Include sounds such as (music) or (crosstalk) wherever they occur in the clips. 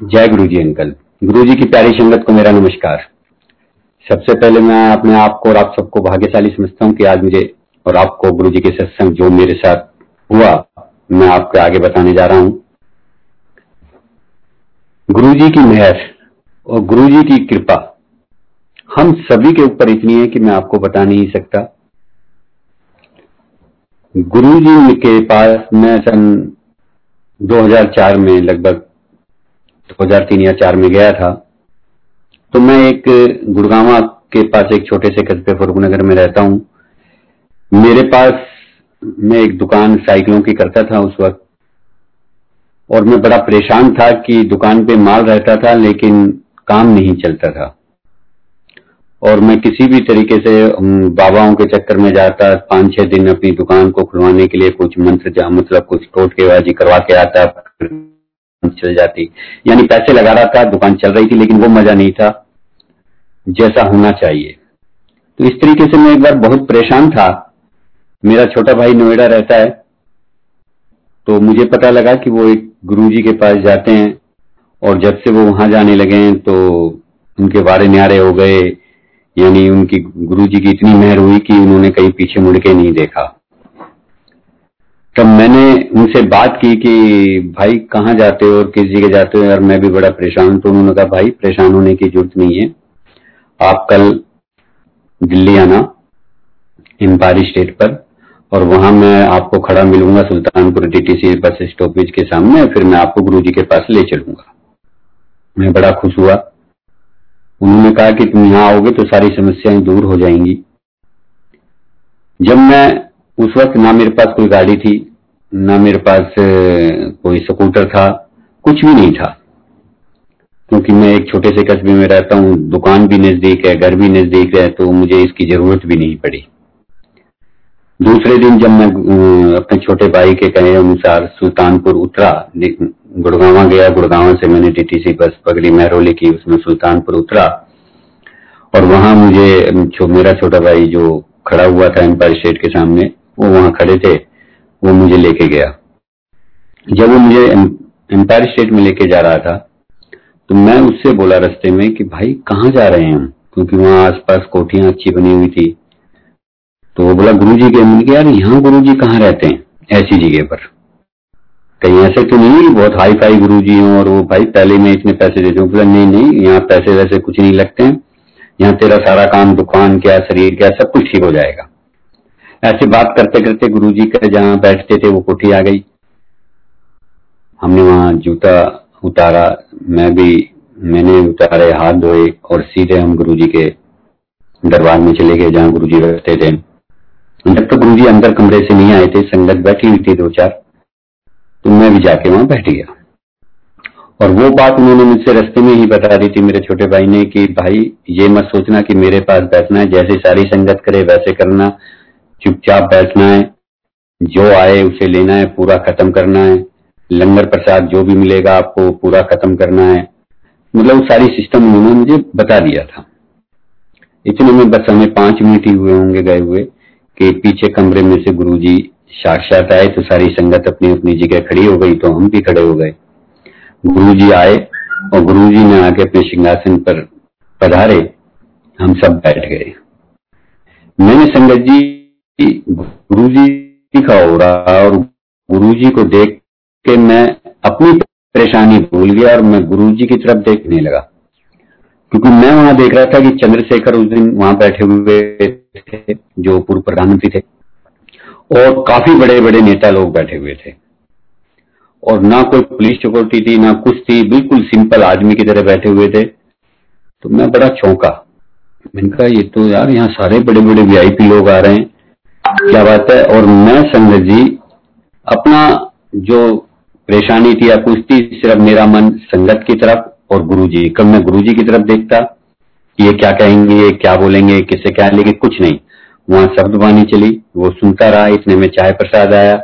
जय गुरु जी अंकल। गुरु जी की प्यारी संगत को मेरा नमस्कार। सबसे पहले मैं अपने आप को और आप सबको भाग्यशाली समझता हूँ कि आज मुझे और आपको गुरु जी के सत्संग जो मेरे साथ हुआ, मैं आपके आगे बताने जा रहा हूँ। गुरु जी की मेहर और गुरु जी की कृपा हम सभी के ऊपर इतनी है कि मैं आपको बता नहीं सकता। गुरु जी के पास मैं सन 2004 में लगभग 2003 या चार में गया था। तो मैं एक गुड़गावा के पास एक छोटे से कस्बे फरूखनगर में रहता हूँ। मेरे पास मैं एक दुकान साइकिलों की करता था उस वक्त। और मैं बड़ा परेशान था कि दुकान पे माल रहता था लेकिन काम नहीं चलता था। और मैं किसी भी तरीके से बाबाओं के चक्कर में जाता पाँच छह दिन अपनी दुकान को खुलवाने के लिए कुछ मंत्र मतलब कुछ टोटकेबाजी करवा के आता चल जाती। यानी पैसे लगा रहा था, दुकान चल रही थी, लेकिन वो मज़ा नहीं था। जैसा होना चाहिए। तो इस तरीके से मैं एक बार बहुत परेशान था। मेरा छोटा भाई नोएडा रहता है। तो मुझे पता लगा कि वो एक गुरुजी के पास जाते हैं और जब से वो वहाँ जाने लगे हैं तो उनके बारे न्यारे हो गए। यानी उनकी गुरुजी की इतनी मेहर हुई कि उन्होंने कहीं पीछे मुड़ के नहीं देखा। तब मैंने उनसे बात की कि, भाई, कहाँ जाते हो और किस जगह जाते हो? यार, मैं भी बड़ा परेशान तो उन्होंने कहा, भाई, परेशान होने की ज़रूरत नहीं है। आप कल दिल्ली आना, एम्पायर स्टेट पर, और वहाँ मैं आपको खड़ा मिलूँगा सुल्तानपुर टीटीसी बस स्टॉपेज के सामने, फिर मैं आपको गुरु के पास ले चलूँगा। मैं बड़ा खुश हुआ। उन्होंने कहा कि तुम यहाँ आओगे तो सारी समस्याएँ दूर हो जाएँगी। जब मैं उस वक्त ना मेरे पास कोई गाड़ी थी ना मेरे पास कोई स्कूटर था, कुछ भी नहीं था। क्योंकि मैं एक छोटे से कस्बे में रहता हूँ, दुकान भी नज़दीक है, घर भी नज़दीक है तो मुझे इसकी ज़रूरत भी नहीं पड़ी। दूसरे दिन जब मैं अपने छोटे भाई के कहे अनुसार सुल्तानपुर उतरा गुड़गावा गया, गुड़गावा से मैंने टीटीसी बस पकड़ी महरोली की उसमें सुल्तानपुर उतरा। और वहाँ मुझे मेरा छोटा भाई जो खड़ा हुआ था एम्पायर स्टेट के सामने, वो वहाँ खड़े थे। वो मुझे लेके गया। जब वो मुझे एम्पायर स्टेट में लेके जा रहा था तो मैं उससे बोला रास्ते में कि भाई, कहाँ जा रहे हैं हम? क्योंकि वहाँ आसपास कोठियाँ अच्छी बनी हुई थी। तो वो बोला गुरु जी के मैंने यार, यहाँ गुरु जी कहाँ रहते हैं? ऐसी जगह पर। कहीं ऐसे तो नहीं, बहुत हाई फाई गुरु जी हूँ और वो, भाई, पहले मैं इतने पैसे दे दूँ? बोला, नहीं नहीं, यहाँ पैसे वैसे कुछ नहीं लगते हैं। यहाँ तेरा सारा काम, दुकान, क्या, शरीर, क्या, सब कुछ ठीक हो जाएगा। ऐसे बात करते करते गुरु जी का जहाँ बैठते थे, वो कोठी आ गई। हमने वहाँ जूता उतारा, मैं भी, मैंने उतारे, हाथ धोए और सीधे हम गुरु जी के दरबार में चले गए, जहाँ गुरु जी रहते थे। जब तक गुरु जी अंदर कमरे से नहीं आए थे, संगत बैठी हुई थी दो चार तो मैं भी जाके वहाँ बैठ गया। और वो बात उन्होंने मुझसे रस्ते में ही बता दी थी मेरे छोटे भाई ने कि, भाई, ये मत सोचना कि मेरे पास बैठना है, जैसे सारी संगत करे, वैसे करना चुपचाप बैठना है। जो आए उसे लेना है, पूरा खत्म करना है। लंगर प्रसाद जो भी मिलेगा आपको, पूरा खत्म करना है। मतलब सारी सिस्टम उन्होंने मुझे बता दिया था। इतने में बस हमें पाँच मिनट ही हुए होंगे गए हुए कि पीछे कमरे में से गुरुजी साक्षात आए तो सारी संगत अपनी अपनी जगह खड़ी हो गई तो हम भी खड़े हो गए। गुरुजी आए और गुरुजी ने आके अपने सिंहासन पर पधारे। हम सब बैठ गए। मैंने संगत जी गुरु जी का हो रहा और गुरु जी को देख के मैं अपनी परेशानी भूल गया और मैं गुरु जी की तरफ़ देखने लगा। क्योंकि मैं वहाँ देख रहा था कि चंद्रशेखर उस दिन वहाँ बैठे हुए थे जो पूर्व प्रधानमंत्री थे, और काफ़ी बड़े बड़े नेता लोग बैठे हुए थे। और ना कोई पुलिस सिक्योरिटी थी, ना कुछ थी, बिल्कुल सिंपल आदमी की तरह बैठे हुए थे। तो मैं बड़ा चौंका। मैंने कहा, ये तो यार, यहाँ सारे बड़े बड़े वीआईपी लोग आ रहे हैं। क्या बात है? और मैं संगत जी, अपना जो परेशानी थी या कुछ थी सिर्फ़ मेरा मन संगत की तरफ़ और गुरु जी कब मैं गुरु जी की तरफ़ देखता ये क्या कहेंगे, ये क्या बोलेंगे, किससे क्या लेंगे कुछ नहीं। वहाँ शब्द वाणी चली, वो सुनता रहा इतने में चाय प्रसाद आया।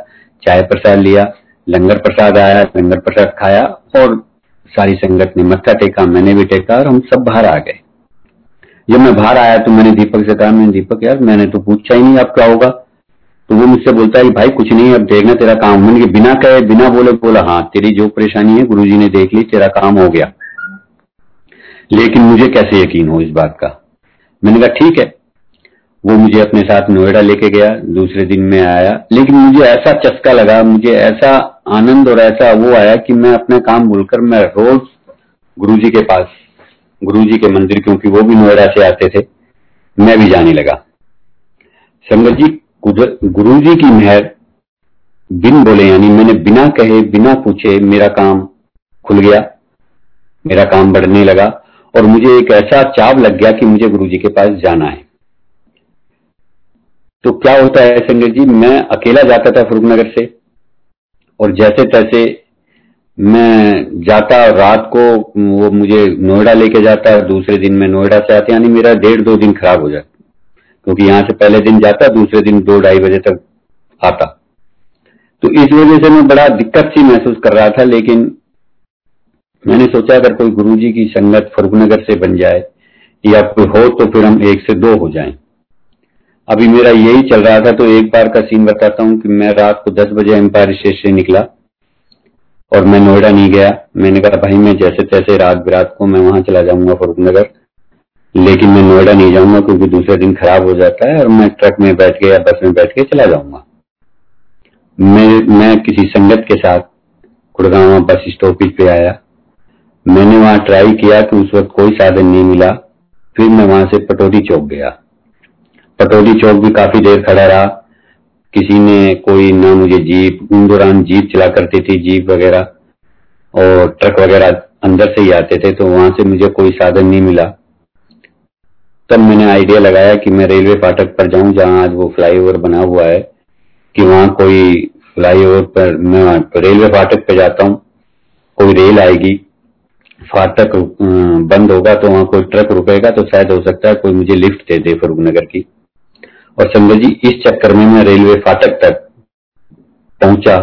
चाय प्रसाद लिया, लंगर प्रसाद आया, लंगर प्रसाद खाया, और सारी संगत ने मत्था टेका, मैंने भी टेका और हम सब बाहर आ गए। जब मैं बाहर आया तो मैंने दीपक से कहा, मैंने दीपक यार, मैंने तो पूछा ही नहीं अब क्या होगा? तो वो मुझसे बोलता है भाई कुछ नहीं, अब देखना तेरा काम। मैंने बिना कहे, बिना बोले बोला। हाँ तेरी जो परेशानी है, गुरुजी ने देख ली, तेरा काम हो गया। लेकिन मुझे कैसे यकीन हो इस बात का? मैंने कहा, ठीक है। वो मुझे अपने साथ नोएडा लेके गया, दूसरे दिन में आया। लेकिन मुझे ऐसा चस्का लगा, मुझे ऐसा आनंद और ऐसा वो आया कि मैं अपना काम भूलकर मैं रोज गुरुजी के पास गुरुजी के मंदिर, क्योंकि वो भी नोएडा से आते थे, मैं भी जाने लगा। संगत जी गुरु जी की मेहर बिन बोले, यानी मैंने बिना कहे, बिना पूछे, मेरा काम खुल गया, मेरा काम बढ़ने लगा, और मुझे एक ऐसा चाव लग गया कि मुझे गुरु जी के पास जाना है। तो क्या होता है, संगत जी, मैं अकेला जाता था फरूखनगर से, और जैसे तैसे मैं जाता रात को वो मुझे नोएडा लेके जाता और दूसरे दिन मैं नोएडा से आता यानी मेरा डेढ़ दो दिन खराब हो जाता क्योंकि यहाँ से पहले दिन जाता, दूसरे दिन दो ढाई बजे तक आता। तो इस वजह से मैं बड़ा दिक्कत सी महसूस कर रहा था, लेकिन मैंने सोचा, अगर कोई गुरुजी की संगत फरूखनगर से बन जाए, या कोई हो तो फिर हम एक से दो हो जाएँ। अभी मेरा यही चल रहा था तो एक बार का सीन बताता हूँ कि मैं रात को दस बजे एम्पायर स्टेट से निकला। और मैं नोएडा नहीं गया। मैंने कहा, भाई, मैं जैसे तैसे रात बिरात को मैं वहाँ चला जाऊँगा फरूखनगर। लेकिन मैं नोएडा नहीं जाऊँगा क्योंकि दूसरे दिन खराब हो जाता है और मैं ट्रक में बैठ के या बस में बैठ के चला जाऊँगा। मैं मैं किसी संगत के साथ गुड़गांव बस स्टॉपेज पे आया। मैंने वहाँ ट्राई किया कि उस वक्त कोई साधन नहीं मिला। फिर मैं वहाँ से पटोरी चौक गया। पटोरी चौक भी काफ़ी देर खड़ा रहा। किसी ने कोई ना मुझे जीप उन दौरान जीप चला करती थी, जीप वगैरह, और ट्रक वगैरह अंदर से ही आते थे तो वहाँ से मुझे कोई साधन नहीं मिला। तब मैंने आइडिया लगाया कि मैं रेलवे फाटक पर जाऊँ, जहाँ आज वो फ्लाईओवर बना हुआ है, कि वहाँ कोई फ्लाईओवर पर मैं रेलवे फाटक पर जाता हूँ, कोई रेल आएगी, फाटक बंद होगा तो वहाँ कोई ट्रक रुकेगा तो शायद हो सकता है कोई मुझे लिफ्ट दे दे फरूखनगर की। और संजय जी इस चक्कर में मैं रेलवे फाटक तक पहुँचा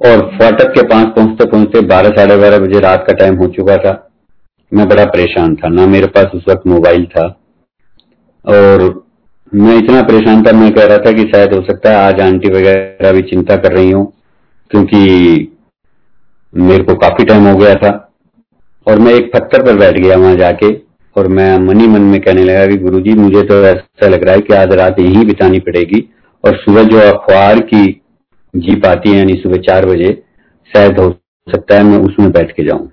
और फाटक के पास पहुँचते पहुँचते बारह, साढ़े बारह बजे रात का टाइम हो चुका था। मैं बड़ा परेशान था। ना मेरे पास उस वक्त मोबाइल था और मैं इतना परेशान था, मैं कह रहा था कि शायद हो सकता है आज आंटी वगैरह भी चिंता कर रही हूँ, क्योंकि मेरे को काफ़ी टाइम हो गया था और मैं एक पत्थर पर बैठ गया वहाँ जाके और मैं मनी मन में कहने लगा कि गुरुजी, मुझे तो ऐसा लग रहा है कि आज रात यहीं बितानी पड़ेगी और सुबह जो अखबार की जीप आती है, यानी सुबह चार बजे, शायद हो सकता है मैं उसमें बैठ के जाऊँ।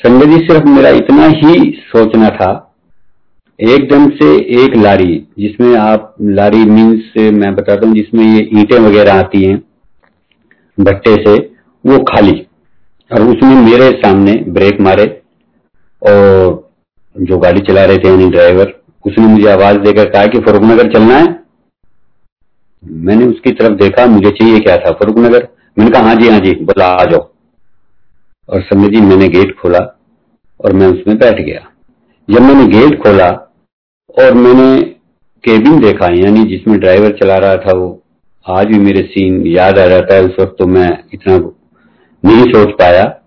संजय जी, सिर्फ़ मेरा इतना ही सोचना था। एकदम से एक लारी, जिसमें आप, लारी मीन्स मैं बताता हूँ, जिसमें ये ईंटें वगैरह आती हैं, भट्टे से, वो खाली। और उसमें मेरे सामने ब्रेक मारे और जो गाड़ी चला रहे थे, यानी ड्राइवर, उसने मुझे आवाज़ देकर कहा कि फरूखनगर चलना है। मैंने उसकी तरफ़ देखा, मुझे चाहिए क्या था? फरूखनगर? मैंने कहा हाँ जी हाँ जी, बोला, आ जाओ। और समय जी, मैंने गेट खोला और मैं उसमें बैठ गया। जब मैंने गेट खोला और मैंने केबिन देखा, यानी जिसमें ड्राइवर चला रहा था, वो आज भी मेरे सीन याद आ जाता है उस वक्त तो मैं इतना नहीं सोच पाया।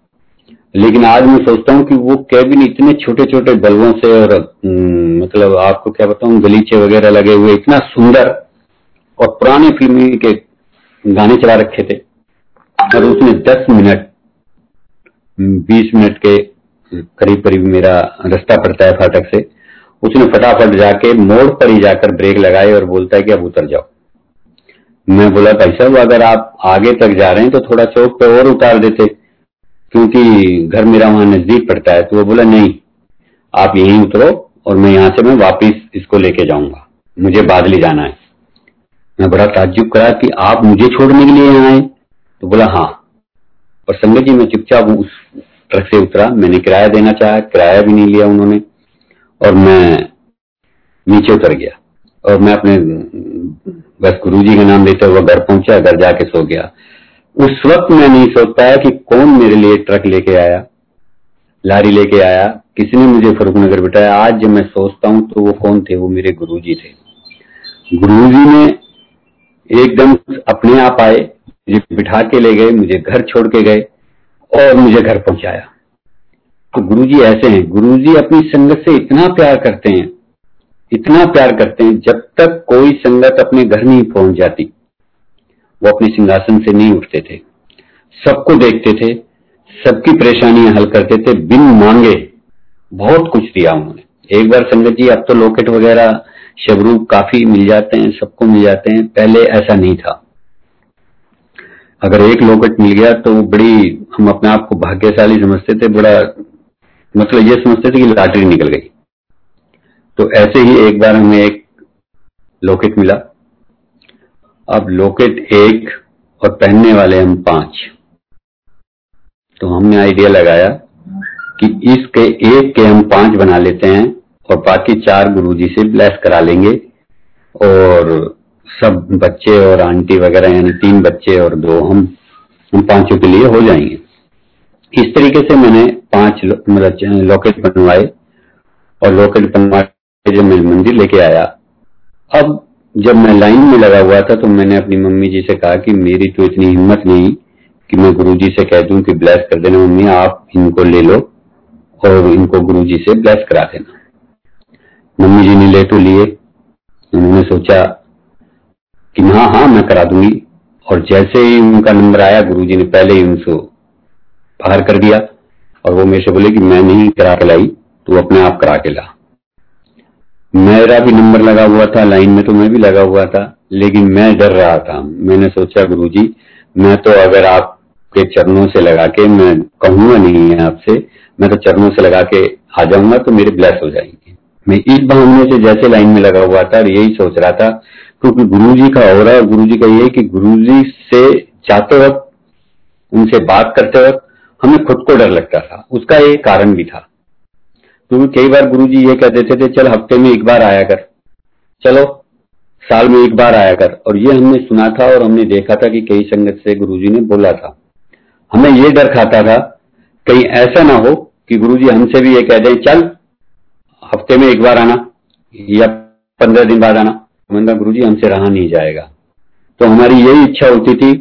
लेकिन आज मैं सोचता हूँ कि वो कैबिन इतने छोटे छोटे बल्बों से और हम्म, मतलब आपको क्या बताऊँ गलीचे वगैरह लगे हुए इतना सुंदर और पुराने फ़िल्म के गाने चला रखे थे। और उसने 10 मिनट 20 मिनट के करीब करीब मेरा रास्ता पड़ता है फाटक से। उसने फटाफट जाके मोड़ पर ही जाकर ब्रेक लगाए और बोलता है कि अब उतर जाओ। मैं बोला भाई साहब अगर आप आगे तक जा रहे हैं तो थोड़ा चौक पे और उतार देते। क्योंकि घर मेरा वहाँ नज़दीक पड़ता है तो वो बोला, नहीं, आप यहीं उतरो और मैं यहाँ से मैं वापिस इसको लेके जाऊँगा। मुझे बादली जाना है। मैं बड़ा ताज्जुब करा कि आप मुझे छोड़ने के लिए आए। तो बोला हाँ। और संगत जी, मैं चुपचाप उस ट्रक से उतरा। मैंने किराया देना चाहा, किराया भी नहीं लिया उन्होंने। और मैं नीचे उतर गया। और मैं अपने बस गुरुजी का नाम लेते हुए घर पहुँचा, घर जाके सो गया। उस वक्त मैं नहीं सोच पाया कि कौन मेरे लिए ट्रक लेके आया, लारी लेके आया किसी ने मुझे फरूखनगर बिठाया। आज जब मैं सोचता हूँ तो वो कौन थे? वो मेरे गुरुजी थे। गुरुजी ने एकदम अपने आप आए, मुझे बिठा के ले गए, मुझे घर छोड़ के गए और मुझे घर पहुँचाया। तो गुरुजी ऐसे हैं। गुरुजी अपनी संगत से इतना प्यार करते हैं, इतना प्यार करते हैं, जब तक कोई संगत अपने घर नहीं पहुँच जाती। वो अपने सिंहासन से नहीं उठते थे। सबको देखते थे, सबकी परेशानियाँ हल करते थे, बिन मांगे। बहुत कुछ दिया उन्होंने। एक बार संगत जी अब तो लॉकेट वगैरह, शबरू काफ़ी मिल जाते हैं, सबको मिल जाते हैं। पहले ऐसा नहीं था। अगर एक लॉकेट मिल गया तो बड़ी, हम अपने आप को भाग्यशाली समझते थे, बड़ा मतलब ये समझते थे कि लॉटरी निकल गई। तो ऐसे ही एक बार हमें एक लॉकेट मिला। अब लोकेट एक और पहनने वाले हम पाँच। तो हमने आइडिया लगाया कि इसके एक के हम पाँच बना लेते हैं और बाकी चार गुरुजी से ब्लेस करा लेंगे और सब बच्चे और आंटी वगैरह, यानी तीन बच्चे और दो, हम हम पाँचों के लिए हो जाएँगे। इस तरीके से मैंने पाँच मतलब लॉकेट बनवाए और लॉकेट बनवा के जब मैं मंदिर लेके आया। अब जब मैं लाइन में लगा हुआ था तो मैंने अपनी मम्मी जी से कहा कि मेरी तो इतनी हिम्मत नहीं कि मैं गुरु जी से कह दूँ कि ब्लेस कर देना। मम्मी, आप इनको ले लो और इनको गुरु जी से ब्लेस करा देना। मम्मी जी ने ले तो लिए। उन्होंने सोचा कि हाँ हाँ मैं करा दूँगी। और जैसे ही उनका नंबर आया गुरु जी ने पहले ही उनको बाहर कर दिया। और वो मेरे से बोले कि मैं नहीं करा के लाई, तू अपने आप करा के ला। मेरा भी नंबर लगा हुआ था, लाइन में तो मैं भी लगा हुआ था, लेकिन मैं डर रहा था। मैंने सोचा, गुरुजी, मैं तो अगर आपके चरणों से लगा के, मैं कहूँगा नहीं है आपसे, मैं तो चरणों से लगा के आ जाऊँगा तो मेरे ब्लेस हो जाएँगे। मैं इस बहाने से जैसे लाइन में लगा हुआ था, यही सोच रहा था, क्योंकि गुरु जी का हो रहा है गुरु जी का ये कि गुरु जी से जाते वक्त, उनसे बात करते वक्त, हमें खुद को डर लगता था। उसका एक कारण भी था। क्योंकि कई बार गुरु जी ये कह देते थे, चल हफ़्ते में एक बार आया कर। चलो, साल में एक बार आया कर। और ये हमने सुना था और हमने देखा था कि कई संगत से गुरु जी ने बोला था। हमें ये डर खाता था, कहीं ऐसा ना हो कि गुरु जी हमसे भी ये कह दें, चल, हफ़्ते में एक बार आना या पंद्रह दिन बाद आना। मैंने गुरु जी हमसे रहा नहीं जाएगा। तो हमारी यही इच्छा होती थी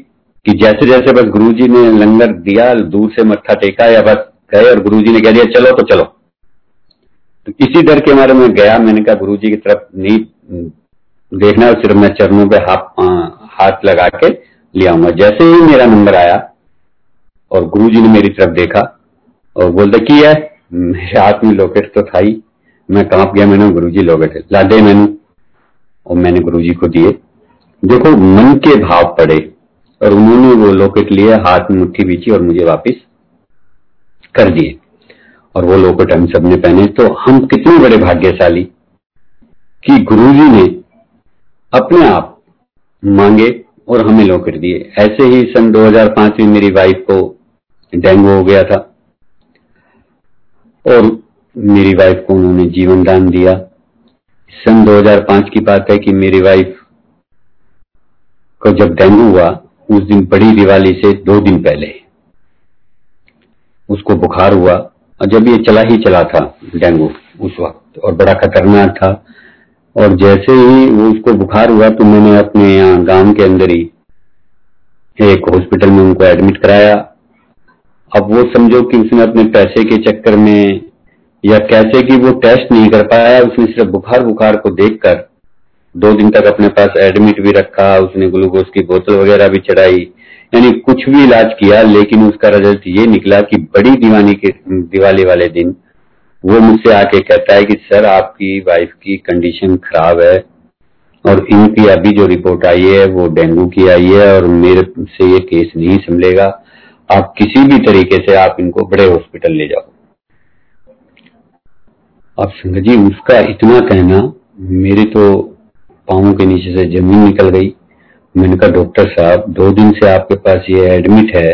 कि जैसे जैसे बस गुरु जी ने लंगर दिया, दूर से मत्था टेका या बस गए और गुरु जी ने कह दिया, चलो तो चलो। तो इसी डर के मारे में गया मैंने कहा गुरु जी की तरफ़ नहीं देखना सिर्फ़ मैं चरणों पे हाथ हाथ लगा के ले आऊँगा। जैसे ही मेरा नंबर आया और गुरु जी ने मेरी तरफ़ देखा और बोलते, की है? मेरे हाथ में लॉकेट तो था ही। मैं काँप गया, मैंने गुरु जी लॉकेट लादे मैंने। और मैंने गुरु जी को दिए। देखो, मन के भाव पड़े और उन्होंने वो लोकेट लिए, हाथ में मुट्ठी बीची और मुझे वापिस कर दिए। और वो लोकेट हम सबने पहने। तो हम कितने बड़े भाग्यशाली कि गुरु जी ने अपने आप मांगे और हमें लोकेट दिए ऐसे ही सन 2005 में मेरी वाइफ को डेंगू हो गया था और मेरी वाइफ को उन्होंने जीवन दान दिया। सन 2005 की बात है कि मेरी वाइफ को जब डेंगू हुआ, उस दिन बड़ी दिवाली से दो दिन पहले उसको बुखार हुआ। जब ये चला ही चला था, डेंगू, उस वक्त, और बड़ा खतरनाक था। और जैसे ही वो उसको बुखार हुआ तो मैंने अपने यहाँ गाँव के अंदर ही एक हॉस्पिटल में उनको एडमिट कराया। अब वो समझो कि उसने अपने पैसे के चक्कर में या कैसे कि वो टेस्ट नहीं कर पाया, उसने सिर्फ़ बुखार बुखार को देखकर दो दिन तक अपने पास एडमिट भी रखा, उसने ग्लूकोज की बोतल वगैरह भी चढ़ाई यानी कुछ भी इलाज किया, लेकिन उसका रिज़ल्ट ये निकला कि बड़ी दीवानी के, दिवाली वाले दिन, वो मुझसे आके कहता है कि, सर, आपकी वाइफ की कंडीशन खराब है और इनकी अभी जो रिपोर्ट आई है, वो डेंगू की आई है और मेरे से ये केस नहीं संभलेगा। आप किसी भी तरीके से आप इनको बड़े हॉस्पिटल ले जाओ। आप संगत जी, उसका इतना कहना, मेरे तो पाओ के नीचे से ज़मीन निकल गई। मैंने कहा डॉक्टर साहब दो दिन से आपके पास ये एडमिट है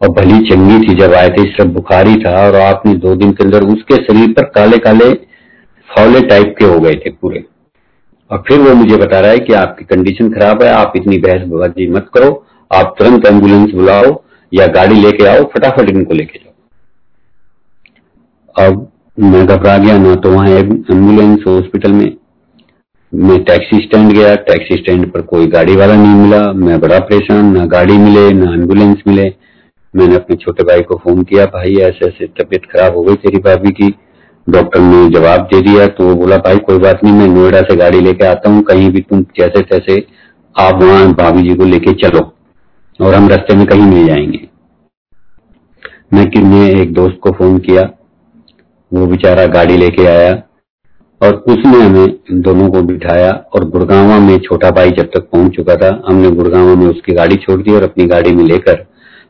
और भली चंगी थी, जब आए थे सिर्फ़ बुखारी था और आपने दो दिन के अंदर उसके शरीर पर काले काले फौले टाइप के हो गए थे पूरे। और फिर वो मुझे बता रहा है कि आपकी कंडीशन खराब है, आप इतनी बहस बहसबाजी मत करो, आप तुरंत एंबुलेंस बुलाओ या गाड़ी लेके आओ, फटाफट इनको लेके जाओ। अब मैं घबरा गया, ना तो वहाँ एंबुलेंस हॉस्पिटल में मैं टैक्सी स्टैंड गया टैक्सी स्टैंड पर कोई गाड़ी वाला नहीं मिला। मैं बड़ा परेशान, ना गाड़ी मिले, ना एंबुलेंस मिले। मैंने अपने छोटे भाई को फ़ोन किया, भाई ऐसे ऐसे तबीयत खराब हो गई तेरी भाभी की। डॉक्टर ने जवाब दे दिया तो वो बोला, भाई, कोई बात नहीं, मैं नोएडा से गाड़ी लेके आता हूँ। कहीं भी तुम जैसे तैसे आप वहाँ भाभी जी को लेके चलो और हम रास्ते में कहीं मिल जाएँगे। मैं किन्ने एक दोस्त को फ़ोन किया। वो बेचारा गाड़ी लेके आया। और उसने हमें दोनों को बिठाया और गुड़गावा में छोटा भाई जब तक पहुँच चुका था, हमने गुड़गावा में उसकी गाड़ी छोड़ दी और अपनी गाड़ी में लेकर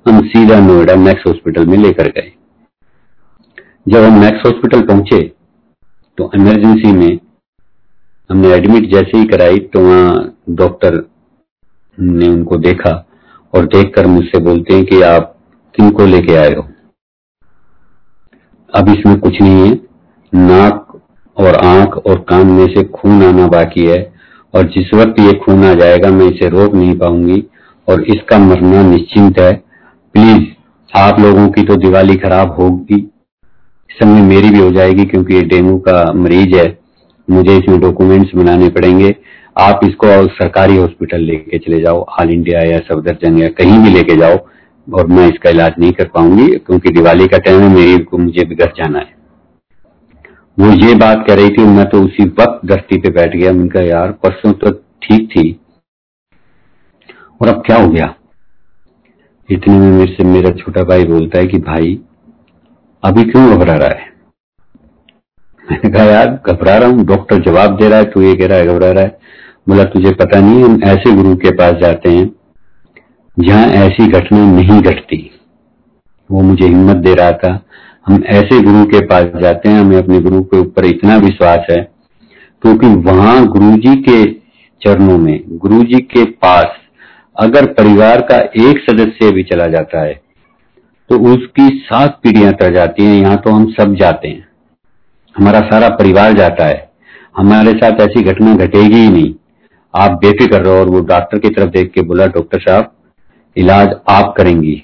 हम सीधा नोएडा मैक्स हॉस्पिटल में लेकर गए। जब हम मैक्स हॉस्पिटल पहुँचे तो इमरजेंसी में हमने एडमिट जैसे ही कराई तो वहाँ डॉक्टर ने उनको देखा और देखकर मुझसे बोलते हैं कि आप किनको लेके आए हो? अब इसमें कुछ नहीं है। नाक और आँख और कान में से खून आना बाकी है और जिस वक्त ये खून आ जाएगा, मैं इसे रोक नहीं पाऊँगी और इसका मरना निश्चिंत है। प्लीज़, आप लोगों की तो दिवाली खराब होगी। इस समय मेरी भी हो जाएगी क्योंकि ये डेंगू का मरीज़ है। मुझे इसमें डॉक्यूमेंट्स बनाने पड़ेंगे। आप इसको और सरकारी हॉस्पिटल लेके चले जाओ, ऑल इंडिया या सफदरजंग या कहीं भी लेके जाओ और मैं इसका इलाज नहीं कर पाऊँगी क्योंकि दिवाली का टाइम है, मेरी मुझे भी घर जाना है। वो ये बात कह रही थी, मैं तो उसी वक्त धरती पे बैठ गया। उनका यार, परसों तो ठीक थी, और अब क्या हो गया? इतने में मेरे से, मेरा छोटा भाई बोलता है कि, भाई, अभी क्यों घबरा रहा है? मैंने कहा, यार, घबरा रहा हूँ, डॉक्टर जवाब दे रहा है, तू ये कह रहा है, घबरा रहा है। बोला, तुझे पता नहीं, हम ऐसे गुरु के पास जाते हैं, जहाँ ऐसी घटना नहीं घटती। वो मुझे हिम्मत दे रहा था हम ऐसे गुरु के पास जाते हैं, हमें अपने गुरु के ऊपर इतना विश्वास है, क्योंकि वहाँ गुरु जी के चरणों में गुरु जी के पास अगर परिवार का एक सदस्य भी चला जाता है तो उसकी सात पीढ़ियाँ तर जाती हैं, यहाँ तो हम सब जाते हैं। हमारा सारा परिवार जाता है। हमारे साथ ऐसी घटना घटेगी ही नहीं। आप बेफिक्र रहो और वो डॉक्टर की तरफ़ देख के बोला, डॉक्टर साहब, इलाज आप करेंगी।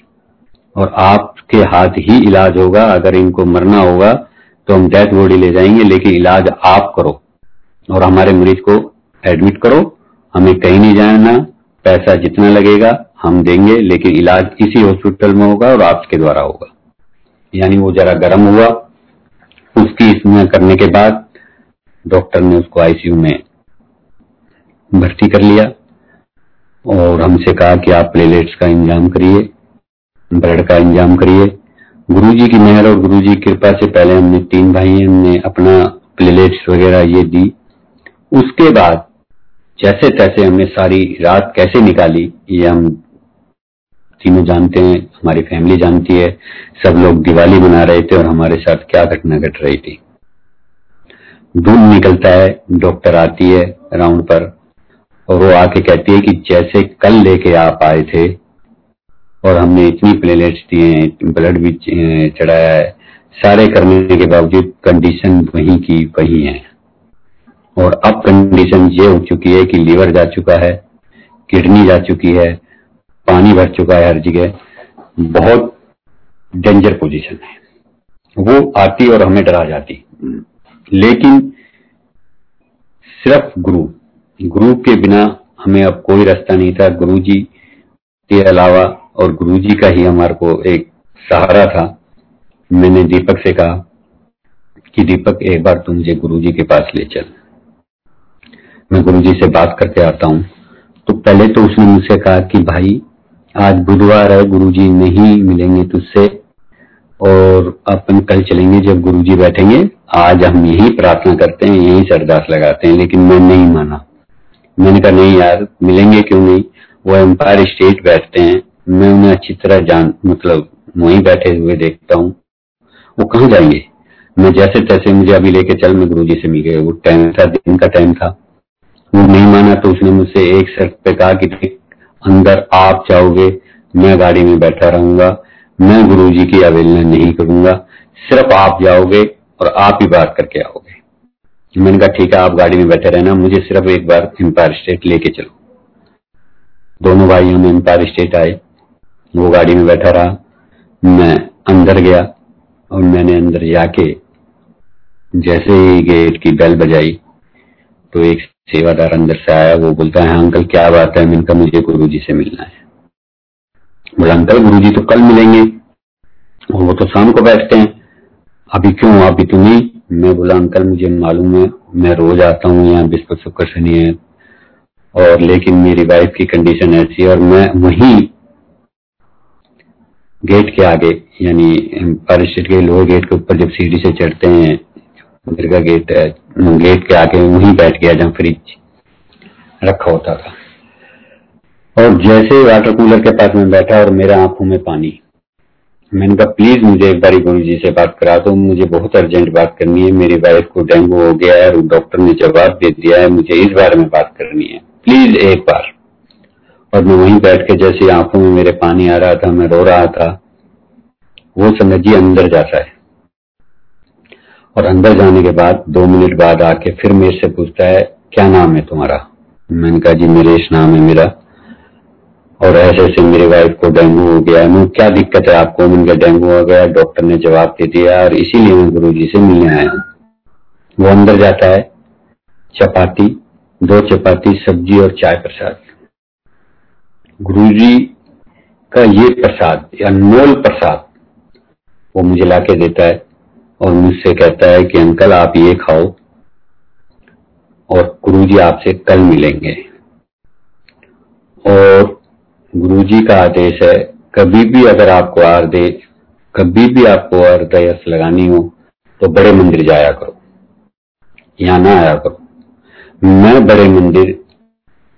और आपके हाथ ही इलाज होगा, अगर इनको मरना होगा तो हम डेथ बॉडी ले जाएँगे, लेकिन इलाज आप करो। और हमारे मरीज़ को एडमिट करो, हमें कहीं नहीं जाना, पैसा जितना लगेगा हम देंगे, लेकिन इलाज इसी हॉस्पिटल में होगा और आपके द्वारा होगा। यानी वो जरा गर्म हुआ, उसकी इसमें करने के बाद डॉक्टर ने उसको आईसीयू में भर्ती कर लिया और हमसे कहा कि आप प्लेलेट्स का इंतज़ाम करिए। ब्लड का इंतज़ाम करिए। गुरु जी की मेहर और गुरु जी की कृपा से पहले हमने तीन भाई हमने अपना प्लेलेट्स वगैरह ये दी। उसके बाद जैसे तैसे हमने सारी रात कैसे निकाली, ये हम तीनों जानते हैं, हमारी फैमिली जानती है। सब लोग दिवाली मना रहे थे और हमारे साथ क्या घटना घट गट रही थी। धुन निकलता है, डॉक्टर आती है राउंड पर और वो आके कहती है कि जैसे कल लेके आप आए थे और हमने इतनी प्लेलेट्स दिए हैं ब्लड भी चढ़ाया है। सारे करने के बावजूद कंडीशन वही की वही है। और अब कंडीशन ये हो चुकी है कि लीवर जा चुका है किडनी जा चुकी है, पानी भर चुका है हर जगह। बहुत डेंजर पोजीशन है। वो आती और हमें डरा जाती। लेकिन सिर्फ़ गुरु गुरु के बिना हमें अब कोई रास्ता नहीं था। गुरु जी के अलावा और गुरु जी का ही हमारे को एक सहारा था। मैंने दीपक से कहा कि दीपक, एक बार तुम मुझे गुरु जी के पास ले चल। मैं गुरु जी से बात करके आता हूँ। तो पहले तो उसने मुझसे कहा कि भाई, आज बुधवार है गुरु जी नहीं मिलेंगे तुझसे। और अपन कल चलेंगे जब गुरु जी बैठेंगे। आज हम यही प्रार्थना करते हैं, यही सरदास लगाते हैं, लेकिन मैं नहीं माना। मैंने कहा, नहीं यार, मिलेंगे क्यों नहीं? वो एम्पायर स्टेट बैठते हैं। मैं उन्हें अच्छी तरह जान मतलब वहीं बैठे हुए देखता हूँ। वो कहाँ जाएँगे? मैं जैसे तैसे मुझे अभी लेके चल, मैं गुरु से मिल गया। वो टाइम था, दिन का टाइम था। वो नहीं माना तो उसने मुझसे एक शर्त पे कहा कि अंदर आप जाओगे, मैं गाड़ी में बैठा रहूँगा, मैं गुरु जी की अवेलना नहीं करूँगा। सिर्फ़ आप जाओगे और आप ही बात करके आओगे। मैंने कहा, ठीक है, आप गाड़ी में बैठे रहना, मुझे सिर्फ़ एक बार एम्पायर स्टेट लेके चलो। दोनों भाई हम एम्पायर स्टेट आए। वो गाड़ी में बैठा रहा। मैं अंदर गया और मैंने अंदर जाके जैसे ही गेट की बेल बजाई तो एक सेवादार अंदर से आया। वो बोलता है, अंकल, क्या बात है? मैंने कहा मुझे गुरु जी से मिलना है। बोला, अंकल, गुरु जी तो कल मिलेंगे। और वो तो शाम को बैठते हैं। अभी क्यों? अभी तो नहीं। मैं बोला, अंकल, मुझे मालूम है, मैं रोज आता हूँ यहाँ बिस्कुट शुक्र शनि है। और लेकिन मेरी वाइफ की कंडीशन ऐसी है और मैं वहीं गेट के आगे, यानी पारिस्टेट के लोअर गेट के ऊपर जब सीढ़ी से चढ़ते हैं का गेट गेट के आगे वहीं बैठ गया जहाँ फ्रिज रखा होता था। और जैसे वाटर कूलर के पास में बैठा और मेरा आँखों में पानी, मैंने कहा प्लीज़ मुझे एक बारी गुरु जी से बात करा दो, मुझे बहुत अर्जेंट बात करनी है, मेरी वाइफ को डेंगू हो गया है और डॉक्टर ने जवाब दे दिया है, मुझे इस बारे में बात करनी है। प्लीज़ एक बार। और मैं वहीं बैठ के जैसे आँखों में मेरे पानी आ रहा था, मैं रो रहा था, वो जी अंदर जाता है। और अंदर जाने के बाद, दो मिनट बाद आके फिर मेरे से पूछता है, क्या नाम है तुम्हारा? मैंने कहा, जी नरेश नाम है मेरा। और ऐसे ऐसे मेरी वाइफ को डेंगू हो गया। मैं, क्या दिक्कत है आपको? उनका डेंगू हो गया डॉक्टर ने जवाब दे दिया और इसीलिए मैं गुरु जी से मिलने आया हूँ। वो अंदर जाता है, चपाती, दो चपाती, सब्ज़ी और चाय प्रसाद। गुरु जी का ये प्रसाद, या अनमोल प्रसाद, वो मुझे लाके देता है और मुझसे कहता है कि, अंकल, आप ये खाओ और गुरु जी आपसे कल मिलेंगे। और गुरु जी का आदेश है, कभी भी अगर आपको आर दे, कभी भी आपको अर्दयस लगानी हो तो बड़े मंदिर जाया करो। यहाँ ना आया करो। मैं बड़े मंदिर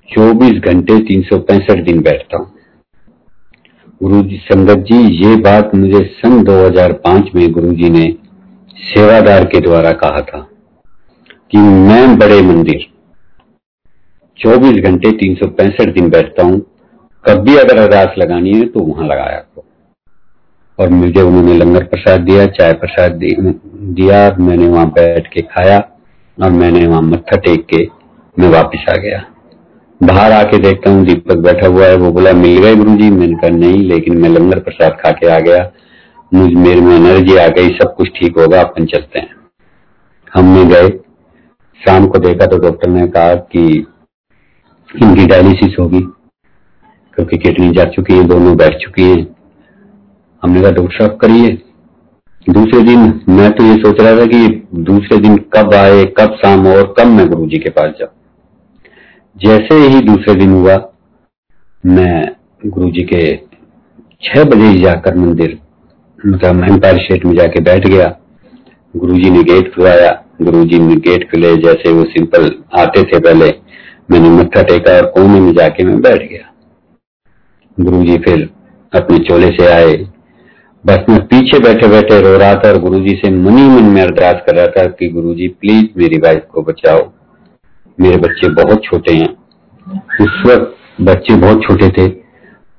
24 घंटे तीन सौ पैंसठ दिन बैठता हूँ। गुरु जी संगत जी, ये बात मुझे सन 2005 में गुरु जी ने सेवादार के द्वारा कहा था कि मैं बड़े मंदिर 24 घंटे तीन सौ पैंसठ दिन बैठता हूँ। कभी अगर अरदास लगानी है तो वहाँ लगाया करो। और मुझे उन्होंने लंगर प्रसाद दिया, चाय प्रसाद दिया, मैंने वहाँ बैठ के खाया और मैंने वहाँ मत्था टेक के मैं वापस आ गया। बाहर आके देखता हूँ दीपक बैठा हुआ है। वो बोला, मिल गए गुरु जी मैंने कहा, नहीं, लेकिन मैं लंगर प्रसाद खा के आ गया। मुझ, मेरे में एनर्जी आ गई, सब कुछ ठीक होगा, अपन चलते हैं। हमने गए। शाम को देखा तो डॉक्टर ने कहा कि इनकी डायलिसिस होगी, क्योंकि किडनी जा चुकी है, दोनों बैठ चुकी है। हमने कहा, डॉक्टर साहब, करिए। दूसरे दिन मैं तो ये सोच रहा था कि दूसरे दिन कब आए, कब शाम और कब मैं गुरु जी के पास जाऊँ। जैसे ही दूसरे दिन हुआ, मैं गुरु जी के छह बजे जाकर मंदिर मतलब एम्पायर स्टेट में जाके बैठ गया। गुरु जी ने गेट खुलाया गुरु जी ने गेट खुले, जैसे वो सिंपल आते थे पहले, मैंने मत्था टेका और कोने में जाके मैं बैठ गया। गुरु जी फिर अपने चोले से आए। बस मैं पीछे बैठे बैठे रो रहा था और गुरु जी से मनी मन में अरदास कर रहा था कि गुरु जी प्लीज़ मेरी वाइफ को बचाओ। मेरे बच्चे बहुत छोटे हैं। उस वक्त बच्चे बहुत छोटे थे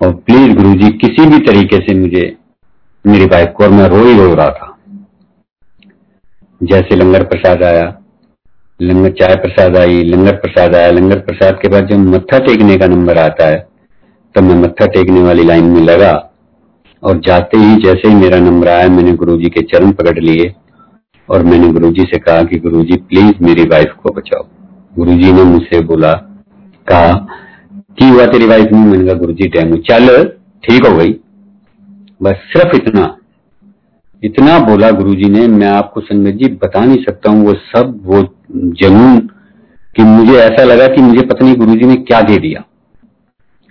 और प्लीज़ गुरु जी किसी भी तरीके से मुझे, मेरी वाइफ को, और मैं रो ही रो रहा था। जैसे लंगर प्रसाद आया, लंगर चाय प्रसाद आई, लंगर प्रसाद आया, लंगर प्रसाद के बाद जब मत्था टेकने का नंबर आता है, तब मैं मत्था टेकने वाली लाइन में लगा और जाते ही जैसे ही मेरा नंबर आया, मैंने गुरुजी के चरण पकड़ लिए और मैंने गुरुजी से कहा कि गुरुजी, प्लीज़ मेरी वाइफ को बचाओ। गुरुजी ने मुझसे बोला, कहा, कि हुआ तेरी वाइफ ने मैंने कहा गुरु जी डेंगू चल, ठीक हो गई। बस सिर्फ़ इतना। इतना बोला गुरुजी ने, मैं आपको संगत जी बता नहीं सकता हूँ, वो सब, वो जनून कि मुझे ऐसा लगा कि मुझे पत्नी गुरुजी ने क्या दे दिया।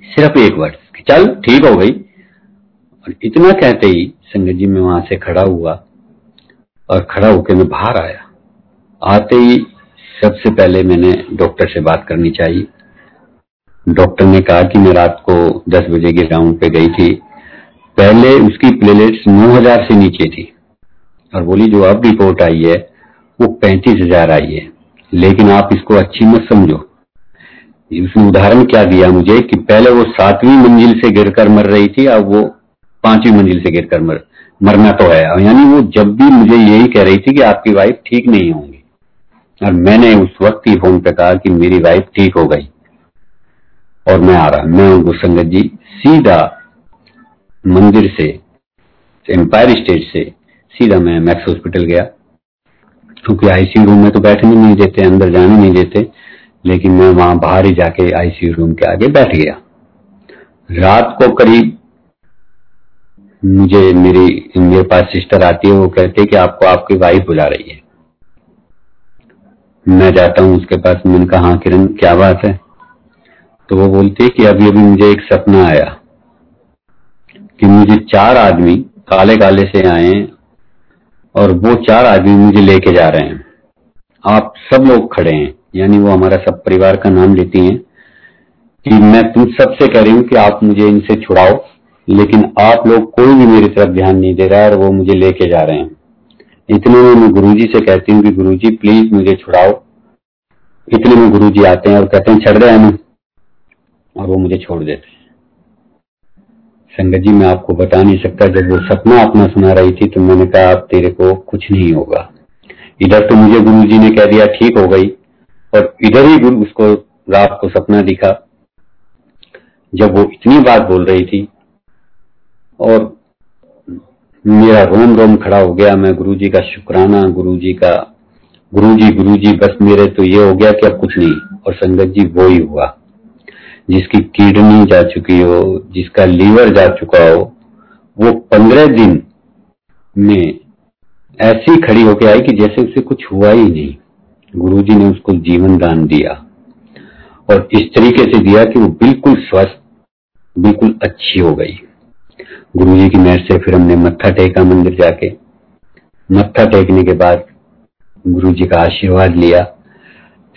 सिर्फ़ एक वर्ड चल, ठीक हो गई। और इतना कहते ही संगत जी में वहाँ से खड़ा हुआ, और खड़ा होकर मैं बाहर आया। आते ही सबसे पहले मैंने डॉक्टर से बात करनी चाहिए। डॉक्टर ने कहा कि मैं रात को 10 बजे के राउंड पे गई थी। पहले उसकी प्लेलेट्स 9000 से नीचे थी। और बोली, जो अब रिपोर्ट आई है, वो पैंतीस हज़ार आई है। लेकिन आप इसको अच्छी मत समझो। उसने उदाहरण क्या दिया मुझे कि पहले वो सातवीं मंजिल से गिरकर मर रही थी, अब वो पांचवी मंजिल से गिरकर मर, मरना तो है। यानी वो जब भी मुझे यही कह रही थी कि आपकी वाइफ ठीक नहीं होंगी। और मैंने उस वक्त ही फ़ोन पे कहा कि मेरी वाइफ ठीक हो गई। और मैं आ रहा। मैं संगत जी, सीधा मंदिर से एम्पायर स्टेट से सीधा मैं मैक्स हॉस्पिटल गया। क्योंकि आईसीयू रूम में तो बैठने नहीं देते, अंदर जाने नहीं देते, लेकिन मैं वहाँ बाहर ही जाके आईसीयू रूम के आगे बैठ गया। रात को करीब मुझे मेरी, मेरे पास सिस्टर आती है, वो कहते कि आपको आपकी वाइफ बुला रही है। मैं जाता हूँ, उसके पास मैंने कहा हाँ किरण, क्या बात है? तो वो बोलती है कि अभी अभी मुझे एक सपना आया कि मुझे चार आदमी काले काले से आए और वो चार आदमी मुझे लेके जा रहे हैं। आप सब लोग खड़े हैं, यानी वो हमारा सब परिवार का नाम लेती हैं कि मैं तुम सबसे कह रही हूँ कि आप मुझे इनसे छुड़ाओ, लेकिन आप लोग कोई भी मेरी तरफ़ ध्यान नहीं दे रहा है और वो मुझे लेके जा रहे हैं। इतने में मैं गुरुजी से कहती हूँ कि गुरुजी प्लीज़ मुझे छुड़ाओ। इतने में गुरुजी आते हैं और कहते हैं, छड़ रहे हैं और वो मुझे छोड़ देते हैं। संगत जी, मैं आपको बता नहीं सकता, जब वो सपना अपना सुना रही थी तो मैंने कहा आप तेरे को कुछ नहीं होगा। इधर तो मुझे गुरु ने कह दिया, ठीक हो गई। और इधर ही गुरु, उसको रात को सपना दिखा, जब वो इतनी बात बोल रही थी। और मेरा रोम रोम खड़ा हो गया, मैं गुरु जी का शुक्राना गुरु जी का गुरु जी गुरु जी बस मेरे तो ये हो गया कि अब कुछ नहीं। और संगत जी, वो ही हुआ, जिसकी किडनी जा चुकी हो, जिसका लीवर जा चुका हो, वो पंद्रह दिन में ऐसी खड़ी होके आई कि जैसे उसे कुछ हुआ ही नहीं। गुरु जी ने उसको जीवन दान दिया और इस तरीके से दिया कि वो बिल्कुल स्वस्थ, बिल्कुल अच्छी हो गई। गुरु जी की मेहर से फिर हमने मत्था टेका मंदिर जाके। मत्था टेकने के बाद गुरु जी का आशीर्वाद लिया।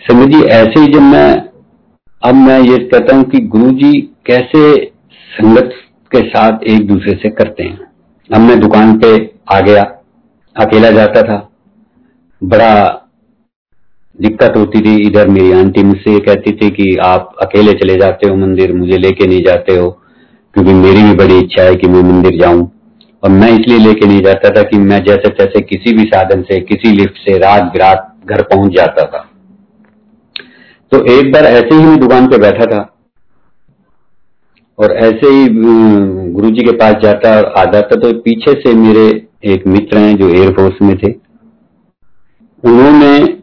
संगत जी ऐसे ही जब मैं, अब मैं ये कहता हूँ कि गुरु जी कैसे संगत के साथ एक दूसरे से करते हैं। अब मैं दुकान पे आ गया, अकेला जाता था। बड़ा दिक्कत होती थी। इधर मेरी आंटी मुझसे कहती थी कि आप अकेले चले जाते हो मंदिर, मुझे लेके नहीं जाते हो। क्योंकि मेरी भी बड़ी इच्छा है कि मैं मंदिर जाऊँ। और मैं इसलिए लेके नहीं जाता था कि मैं जैसे तैसे किसी भी साधन से, किसी लिफ्ट से रात बिरात घर पहुँच जाता था। तो एक बार ऐसे ही मैं दुकान पे बैठा था। और ऐसे ही गुरु जी के पास जाता और आ जाता तो पीछे से मेरे एक मित्र हैं जो एयरफोर्स में थे। उन्होंने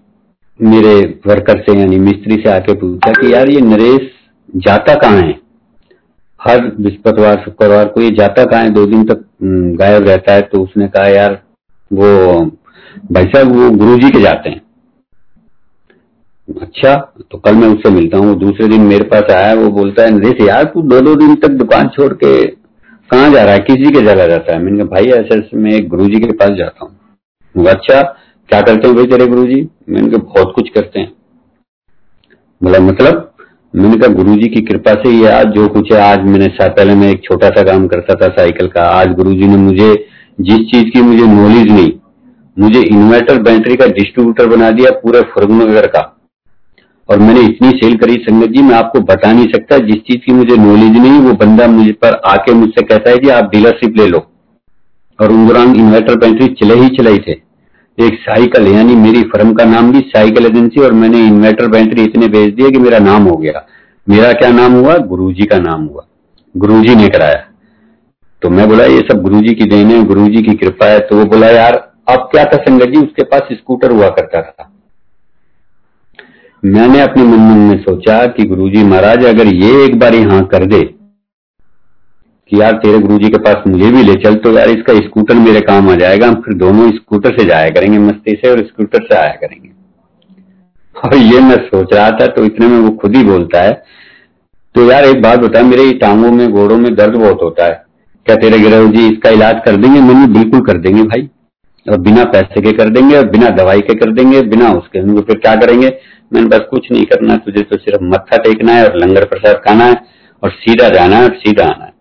मेरे वर्कर से, यानी मिस्त्री से आके पूछा कि, यार ये नरेश जाता कहाँ है? हर बृहस्पतिवार शुक्रवार को ये जाता कहा है दो दिन तक हम्म, गायब रहता है तो उसने कहा यार वो भाई साहब वो गुरु जी के जाते हैं। अच्छा तो कल मैं उससे मिलता हूँ दूसरे दिन मेरे पास आया वो बोलता है नरेश यार तू दो दो दिन तक दुकान छोड़ के कहाँ जा रहा है? किसी के जगह जाता है? मैंने कहा भाई ऐसे ऐसे मैं एक गुरु जी के पास जाता हूँ। अच्छा क्या करते हो भाई तेरे गुरु जी मैंने कहा बहुत कुछ करते हैं। बोला मतलब मैंने कहा गुरु जी की कृपा से ये आज जो कुछ है, आज मैंने पहले मैं एक छोटा सा काम करता था साइकिल का। आज गुरु जी ने मुझे जिस चीज़ की मुझे नॉलेज नहीं, मुझे इन्वर्टर बैटरी का डिस्ट्रीब्यूटर बना दिया पूरे फुरगनगर का। और मैंने इतनी सेल करी, संगत जी, मैं आपको बता नहीं सकता, जिस चीज़ की मुझे नॉलेज नहीं, वो बंदा मुझे पर आके मुझसे कहता है कि आप डीलरशिप ले लो। और उन दौरान इन्वर्टर बैटरी चले ही चले थे। एक साइकिल यानी मेरी फर्म का नाम भी साइकिल एजेंसी और मैंने इन्वर्टर बैटरी इतने भेज दिए कि मेरा नाम हो गया। मेरा क्या नाम हुआ? गुरुजी का नाम हुआ। गुरुजी ने कराया। तो मैं बोला, ये सब गुरुजी की देन है, गुरुजी की कृपा है। तो वो बोला, यार, अब क्या था संगत जी? उसके पास स्कूटर हुआ करता था। मैंने अपने मन में सोचा कि गुरुजी महाराज, अगर ये एक बार यहाँ कर दे कि यार तेरे गुरुजी के पास मुझे भी ले चल तो यार इसका स्कूटर मेरे काम आ जाएगा, हम फिर दोनों स्कूटर से जाया करेंगे, मस्ती से और स्कूटर से आया करेंगे। और ये मैं सोच रहा था तो इतने में वो खुद ही बोलता है तो यार एक बात बता मेरे टांगों में, घोड़ों में दर्द बहुत होता है। क्या तेरे गिरह जी इसका इलाज कर देंगे? मैंने बिल्कुल कर देंगे भाई। और बिना पैसे के कर देंगे और बिना दवाई के कर देंगे, बिना उसके। फिर क्या करेंगे? मैंने बस कुछ नहीं करना, तुझे तो सिर्फ़ मत्था टेकना है और लंगर प्रसाद खाना है और सीधा जाना है और सीधा आना है।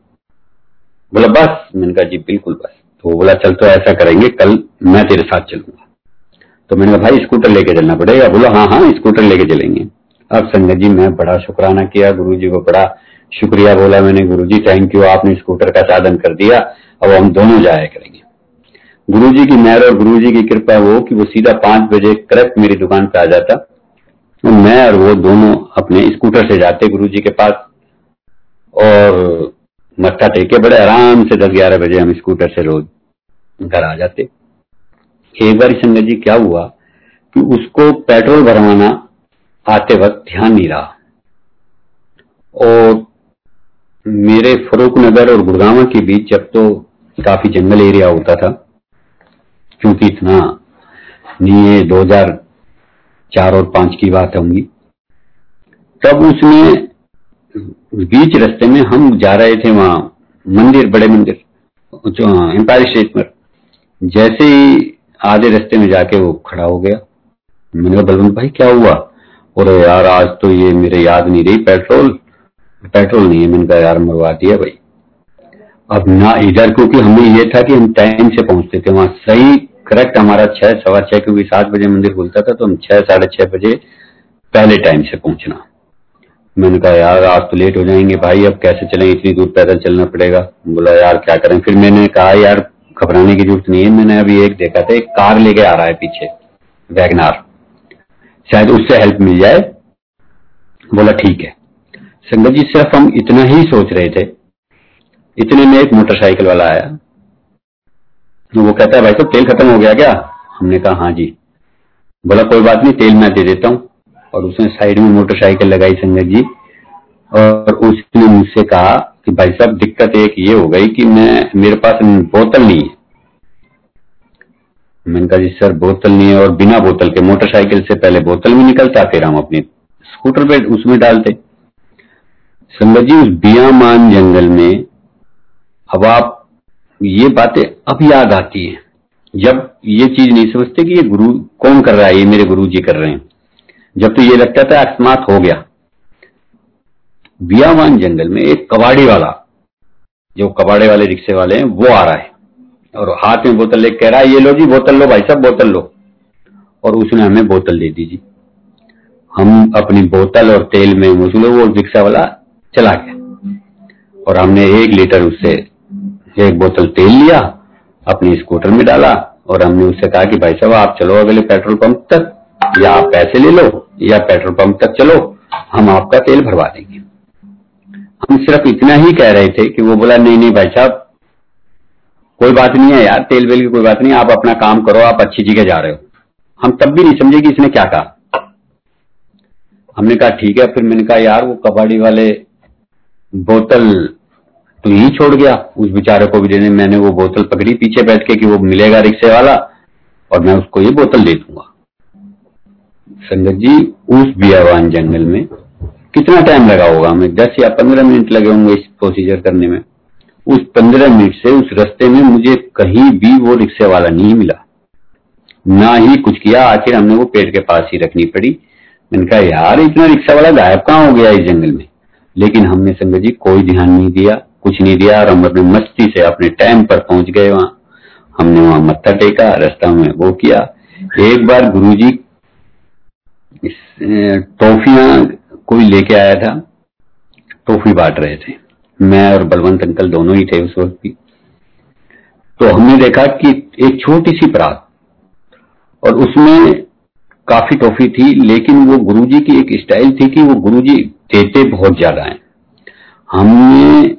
बोला, बस। मैंने कहा, जी, बिल्कुल बस। तो बोला, चल तो ऐसा करेंगे, कल मैं तेरे साथ चलूँगा। तो मैंने कहा, भाई, स्कूटर लेके चलना पड़ेगा? बोला हाँ हाँ स्कूटर लेके चलेंगे। अब संगत जी, मैं बड़ा शुक्राना किया गुरु जी को बड़ा शुक्रिया बोला मैंने गुरु जी थैंक यू आपने स्कूटर का साधन कर दिया, अब हम दोनों जाया करेंगे। गुरु जी की मेहर और गुरु जी की कृपा वो कि वो सीधा पाँच बजे करेक्ट मेरी दुकान पे आ जाता। मैं और वो दोनों अपने स्कूटर से जाते गुरु जी के पास और मत्था टेके बड़े आराम से दस ग्यारह बजे हम स्कूटर से रोज घर आ जाते। एक बार संगत जी क्या हुआ कि उसको पेट्रोल भरवाना आते वक्त ध्यान नहीं रहा। और मेरे फरूक नगर और गुड़गावा के बीच जब तो काफ़ी जंगल एरिया होता था, क्योंकि इतना नहीं है, दो हज़ार चार और पाँच की बात होंगी। तब उसने बीच रास्ते में हम जा रहे थे वहाँ, मंदिर, बड़े मंदिर एम्पायर स्टेट पर। जैसे ही आधे रास्ते में जाके वो खड़ा हो गया। मैंने कहा, बलवंत भाई, क्या हुआ? और यार, आज तो ये मेरे याद नहीं रही, पेट्रोल पेट्रोल नहीं है। मैंने कहा, यार, मरवा दिया भाई। अब ना इधर, क्योंकि हमें ये था कि हम टाइम से पहुँचते थे वहाँ। सही करेक्ट हमारा छह, सवा छह, क्योंकि सात बजे मंदिर खुलता था तो हम छह, साढ़े छह बजे पहले टाइम से पहुँचना। मैंने कहा, यार, आज तो लेट हो जाएँगे भाई, अब कैसे चलें? इतनी दूर पैदल चलना पड़ेगा। बोला, यार, क्या करें? फिर मैंने कहा, यार, घबराने की ज़रूरत नहीं है। मैंने अभी एक देखा था, एक कार लेके आ रहा है पीछे, वैगनार। शायद उससे हेल्प मिल जाए। बोला, ठीक है। संगत जी, सिर्फ़ हम इतना ही सोच रहे थे। इतने में एक मोटरसाइकिल वाला आया। तो वो कहता है, भाई तो तेल खत्म हो गया क्या? हमने कहा हाँ जी। बोला, कोई बात नहीं, तेल मैं दे देता हूँ। और उसने साइड में मोटरसाइकिल लगाई संगत जी। और उसने मुझसे कहा कि भाई साहब, दिक्कत एक ये हो गई कि मैं, मेरे पास बोतल नहीं है। मैंने कहा, जी सर, बोतल नहीं है और बिना बोतल के मोटरसाइकिल से पहले बोतल में निकलता, फिर हम अपने स्कूटर पे उसमें डालते। संगत जी, उस बियामान जंगल में अब आप ये बातें अब याद आती है। जब ये चीज़ नहीं समझते कि ये गुरु कौन कर रहा है, ये मेरे गुरु जी कर रहे हैं। जब तो ये लगता था अकस्मात हो गया। बियावान जंगल में एक कबाड़ी वाला, जो कबाड़े वाले रिक्शे वाले हैं, वो आ रहा है। और हाथ में बोतल लेके कह रहा है, ये लो जी, बोतल लो भाई साहब, बोतल लो। और उसने हमें बोतल दे दी जी। हम अपनी बोतल और तेल में मुझे वो रिक्शा वाला चला गया। और हमने एक लीटर उससे एक बोतल तेल लिया, अपनी स्कूटर में डाला, और हमने उससे कहा कि, भाई साहब, आप चलो अगले पेट्रोल पंप तक। या आप पैसे ले लो या पेट्रोल पंप तक चलो, हम आपका तेल भरवा देंगे। हम सिर्फ़ इतना ही कह रहे थे कि वो बोला, नहीं नहीं भाई साहब, कोई बात नहीं है यार, तेल वेल की कोई बात नहीं, आप अपना काम करो, आप अच्छी जगह जा रहे हो। हम तब भी नहीं समझे कि इसने क्या कहा। हमने कहा, ठीक है। फिर मैंने कहा, यार, वो कबाड़ी वाले बोतल तो ही छोड़ गया। उस बेचारे को भी देने, मैंने वो बोतल पकड़ी पीछे बैठ के कि वो मिलेगा रिक्शे वाला और मैं उसको ये बोतल दे दूँगा। संगत जी, उस बियावान जंगल में कितना टाइम लगा होगा हमें? दस या पंद्रह मिनट लगे होंगे इस प्रोसीजर करने में। उस पंद्रह मिनट से उस रास्ते में मुझे कहीं भी वो रिक्शे वाला नहीं मिला। ना ही कुछ किया, आखिर हमने वो पेड़ के पास ही रखनी पड़ी। मैंने कहा, यार, इतना रिक्शा वाला गायब कहाँ हो गया इस जंगल में? लेकिन हमने संगत जी कोई ध्यान नहीं दिया, कुछ नहीं दिया और हम अपने मस्ती से, अपने टाइम पर पहुँच गए वहाँ। हमने वहाँ मत्था टेका, रास्ता में वो किया। एक बार गुरुजी टॉफियाँ कोई लेके आया था टॉफी बांट रहे थे। मैं और बलवंत अंकल दोनों ही थे उस वक्त भी। तो हमने देखा कि एक छोटी सी परात, और उसमें काफ़ी टॉफी थी, लेकिन वो गुरुजी की एक स्टाइल थी कि वो गुरुजी देते बहुत ज़्यादा हैं। हमने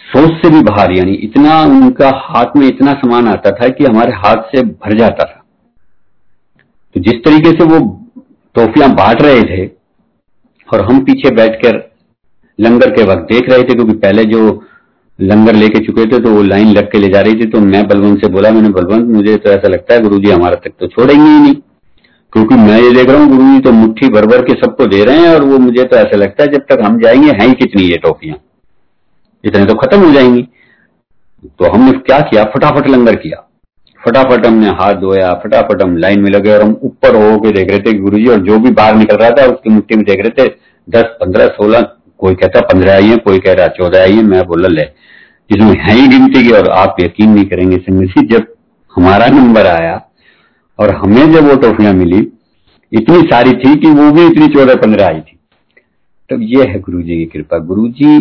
सोच से भी बाहर, यानी इतना उनका हाथ में इतना सामान आता था कि हमारे हाथ से भर जाता था। तो जिस तरीके से वो टॉफियाँ बांट रहे थे और हम पीछे बैठकर लंगर के वक्त देख रहे थे, क्योंकि पहले जो लंगर लेके चुके थे तो वो लाइन लग के ले जा रही थी। तो मैं बलवंत से बोला, मैंने, बलवंत, मुझे तो ऐसा लगता है गुरुजी हमारा तक तो छोड़ेंगे ही नहीं। क्योंकि मैं ये देख रहा हूँ गुरु जी तो मुट्ठी भर भर के सबको दे रहे हैं और वो मुझे तो ऐसा लगता है जब तक हम जाएँगे, हैं ही कितनी ये टॉफियाँ इतने तो खत्म हो जाएँगी। तो हमने क्या किया? फटाफट लंगर किया। फटाफट हमने हाथ धोया, फटाफट हम लाइन में लगे और हम ऊपर हो के देख रहे थे गुरु जी और जो भी बाहर निकल रहा था, उसकी मुट्ठी में देख रहे थे, दस, पंद्रह, सोलह, कोई कहता पंद्रह आई है, कोई कह रहा चौदह आई है, मैं बोला, ले जिसमें है ही गिनती की और आप यकीन नहीं करेंगे संगत जब हमारा नंबर आया और हमें जब वो टॉफियाँ मिली, इतनी सारी थी कि वो भी इतनी चौदह, पंद्रह आई थी। तब ये है गुरु जी की कृपा। गुरु जी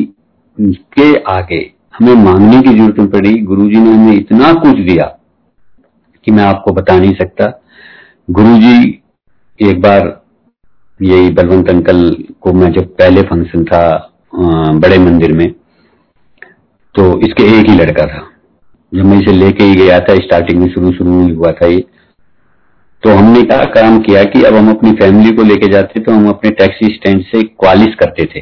के आगे हमें मांगने की ज़रूरत पड़ी गुरु जी ने हमें इतना कुछ दिया कि मैं आपको बता नहीं सकता। गुरुजी, एक बार यही बलवंत अंकल को मैं जब पहले फ़ंक्शन था बड़े मंदिर में तो इसके एक ही लड़का था। जब मैं इसे लेके ही गया था स्टार्टिंग में शुरू शुरू में हुआ था ये। तो हमने क्या काम किया कि अब हम अपनी फैमिली को लेके जाते तो हम अपने टैक्सी स्टैंड से क्वालिस करते थे।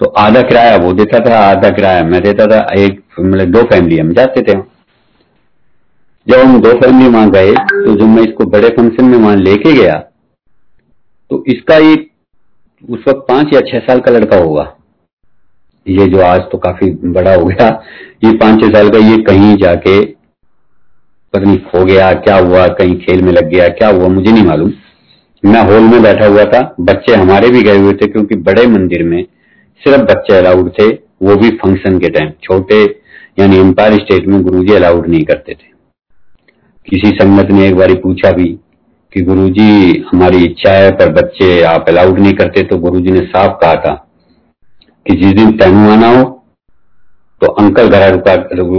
तो आधा किराया वो देता था, आधा किराया मैं देता था, एक मतलब दो फैमिली हम जाते थे। जब हम दो फैमिली वहाँ गए तो जब मैं इसको बड़े फ़ंक्शन में वहाँ लेके गया तो इसका एक, उस वक्त पाँच या छह साल का लड़का होगा। ये जो आज तो काफ़ी बड़ा हो गया, ये पाँच छह साल का ये कहीं जाके पता नहीं खो गया, क्या हुआ, कहीं खेल में लग गया, क्या हुआ, मुझे नहीं मालूम। मैं हॉल में बैठा हुआ था, बच्चे हमारे भी गए हुए थे, क्योंकि बड़े मंदिर में सिर्फ़ बच्चे अलाउड थे, वो भी फ़ंक्शन के टाइम छोटे, यानी एम्पायर स्टेट में गुरुजी अलाउड नहीं करते थे। किसी संगत ने एक बार पूछा भी कि गुरुजी, हमारी इच्छा है, पर बच्चे आप अलाउड नहीं करते तो गुरुजी ने साफ़ कहा था कि जिस दिन तैनू आना हो तो अंकल घर रुका,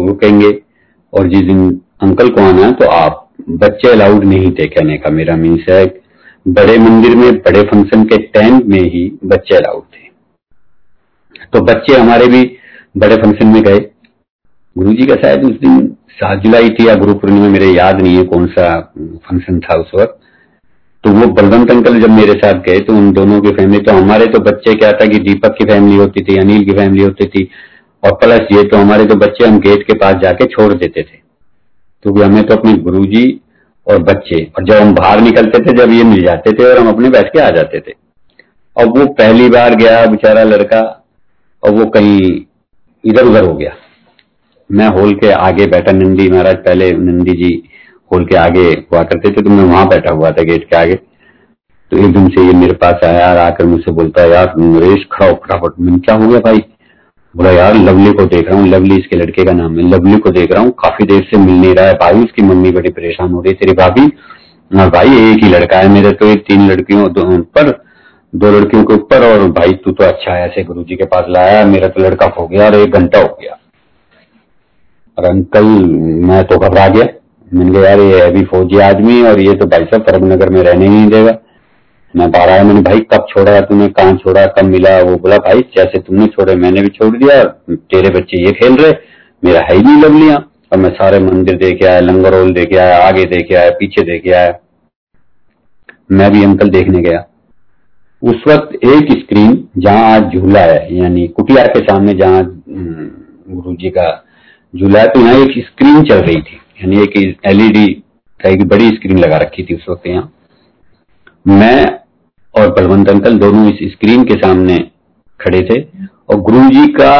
रुकेंगे, और जिस दिन अंकल को आना है तो आप बच्चे अलाउड नहीं थे कहने का। मेरा मीन्स है बड़े मंदिर में, बड़े फ़ंक्शन के टाइम में ही बच्चे अलाउड थे। तो बच्चे हमारे भी बड़े फ़ंक्शन में गए गुरु जी का शायद उस दिन सात जुलाई थी या गुरु पूर्णिमा मेरे याद नहीं है कौन सा फ़ंक्शन था उस वक्त। तो वो बलवंत अंकल जब मेरे साथ गए तो उन दोनों की फैमिली तो हमारे तो बच्चे क्या था कि दीपक की फैमिली होती थी, अनिल की फैमिली होती थी, और प्लस ये तो हमारे तो बच्चे हम गेट के पास जाके छोड़ देते थे। क्योंकि हमें तो अपने गुरुजी और बच्चे, और जब हम बाहर निकलते थे, जब ये मिल जाते थे और हम अपने बैठ के आ जाते थे। और वो पहली बार गया, बेचारा लड़का, और वो कहीं इधर उधर हो गया। मैं हॉल के आगे बैठा, नंदी महाराज पहले नंदी जी हॉल के आगे हुआ करते थे तो मैं वहाँ बैठा हुआ था गेट के आगे। तो एकदम से ये मेरे पास आया यार आकर मुझसे बोलता है यार, नरेश, खड़ा फटाफट। मैंने क्या हो गया भाई? बोला, यार, लवली को देख रहा हूँ। लवली इसके लड़के का नाम है। लवली को देख रहा हूँ। काफ़ी देर से मिल नहीं रहा है भाई। उसकी मम्मी बड़ी परेशान हो रही है। तेरी भाभी और भाई, एक ही लड़का है मेरे तो तीन लड़कियों पर, दो लड़कियों के ऊपर। और भाई, तू तो अच्छा है, ऐसे गुरु जी के पास लाया। मेरा तो लड़का हो गया और एक घंटा हो गया। और अंकल मैं तो घबरा गया। मैंने कहा यार ये अभी फौजी आदमी और ये तो भाई साहब फरक नगर में रहने नहीं देगा। मैं बाहर आया मैंने भाई कब छोड़ा तूने? कहा छोड़ा कब मिला? वो बोला भाई जैसे तुमने छोड़े मैंने भी छोड़ दिया। तेरे बच्चे ये खेल रहे मेरा है ही नहीं लग लिया और मैं सारे मंदिर देखे आया लंगरोल देखे आया आगे देखे आया पीछे देखे आया। मैं भी अंकल देखने गया। उस वक्त एक स्क्रीन जहाँ आज झूला है यानी कुटिया के सामने जहाँ हम्म, गुरु जी का है तो यहाँ एक स्क्रीन चल रही थी, यानी एक एलईडी का एक बड़ी स्क्रीन लगा रखी थी उस वक्त यहाँ। मैं और बलवंत अंकल दोनों इस स्क्रीन के सामने खड़े थे और गुरु जी का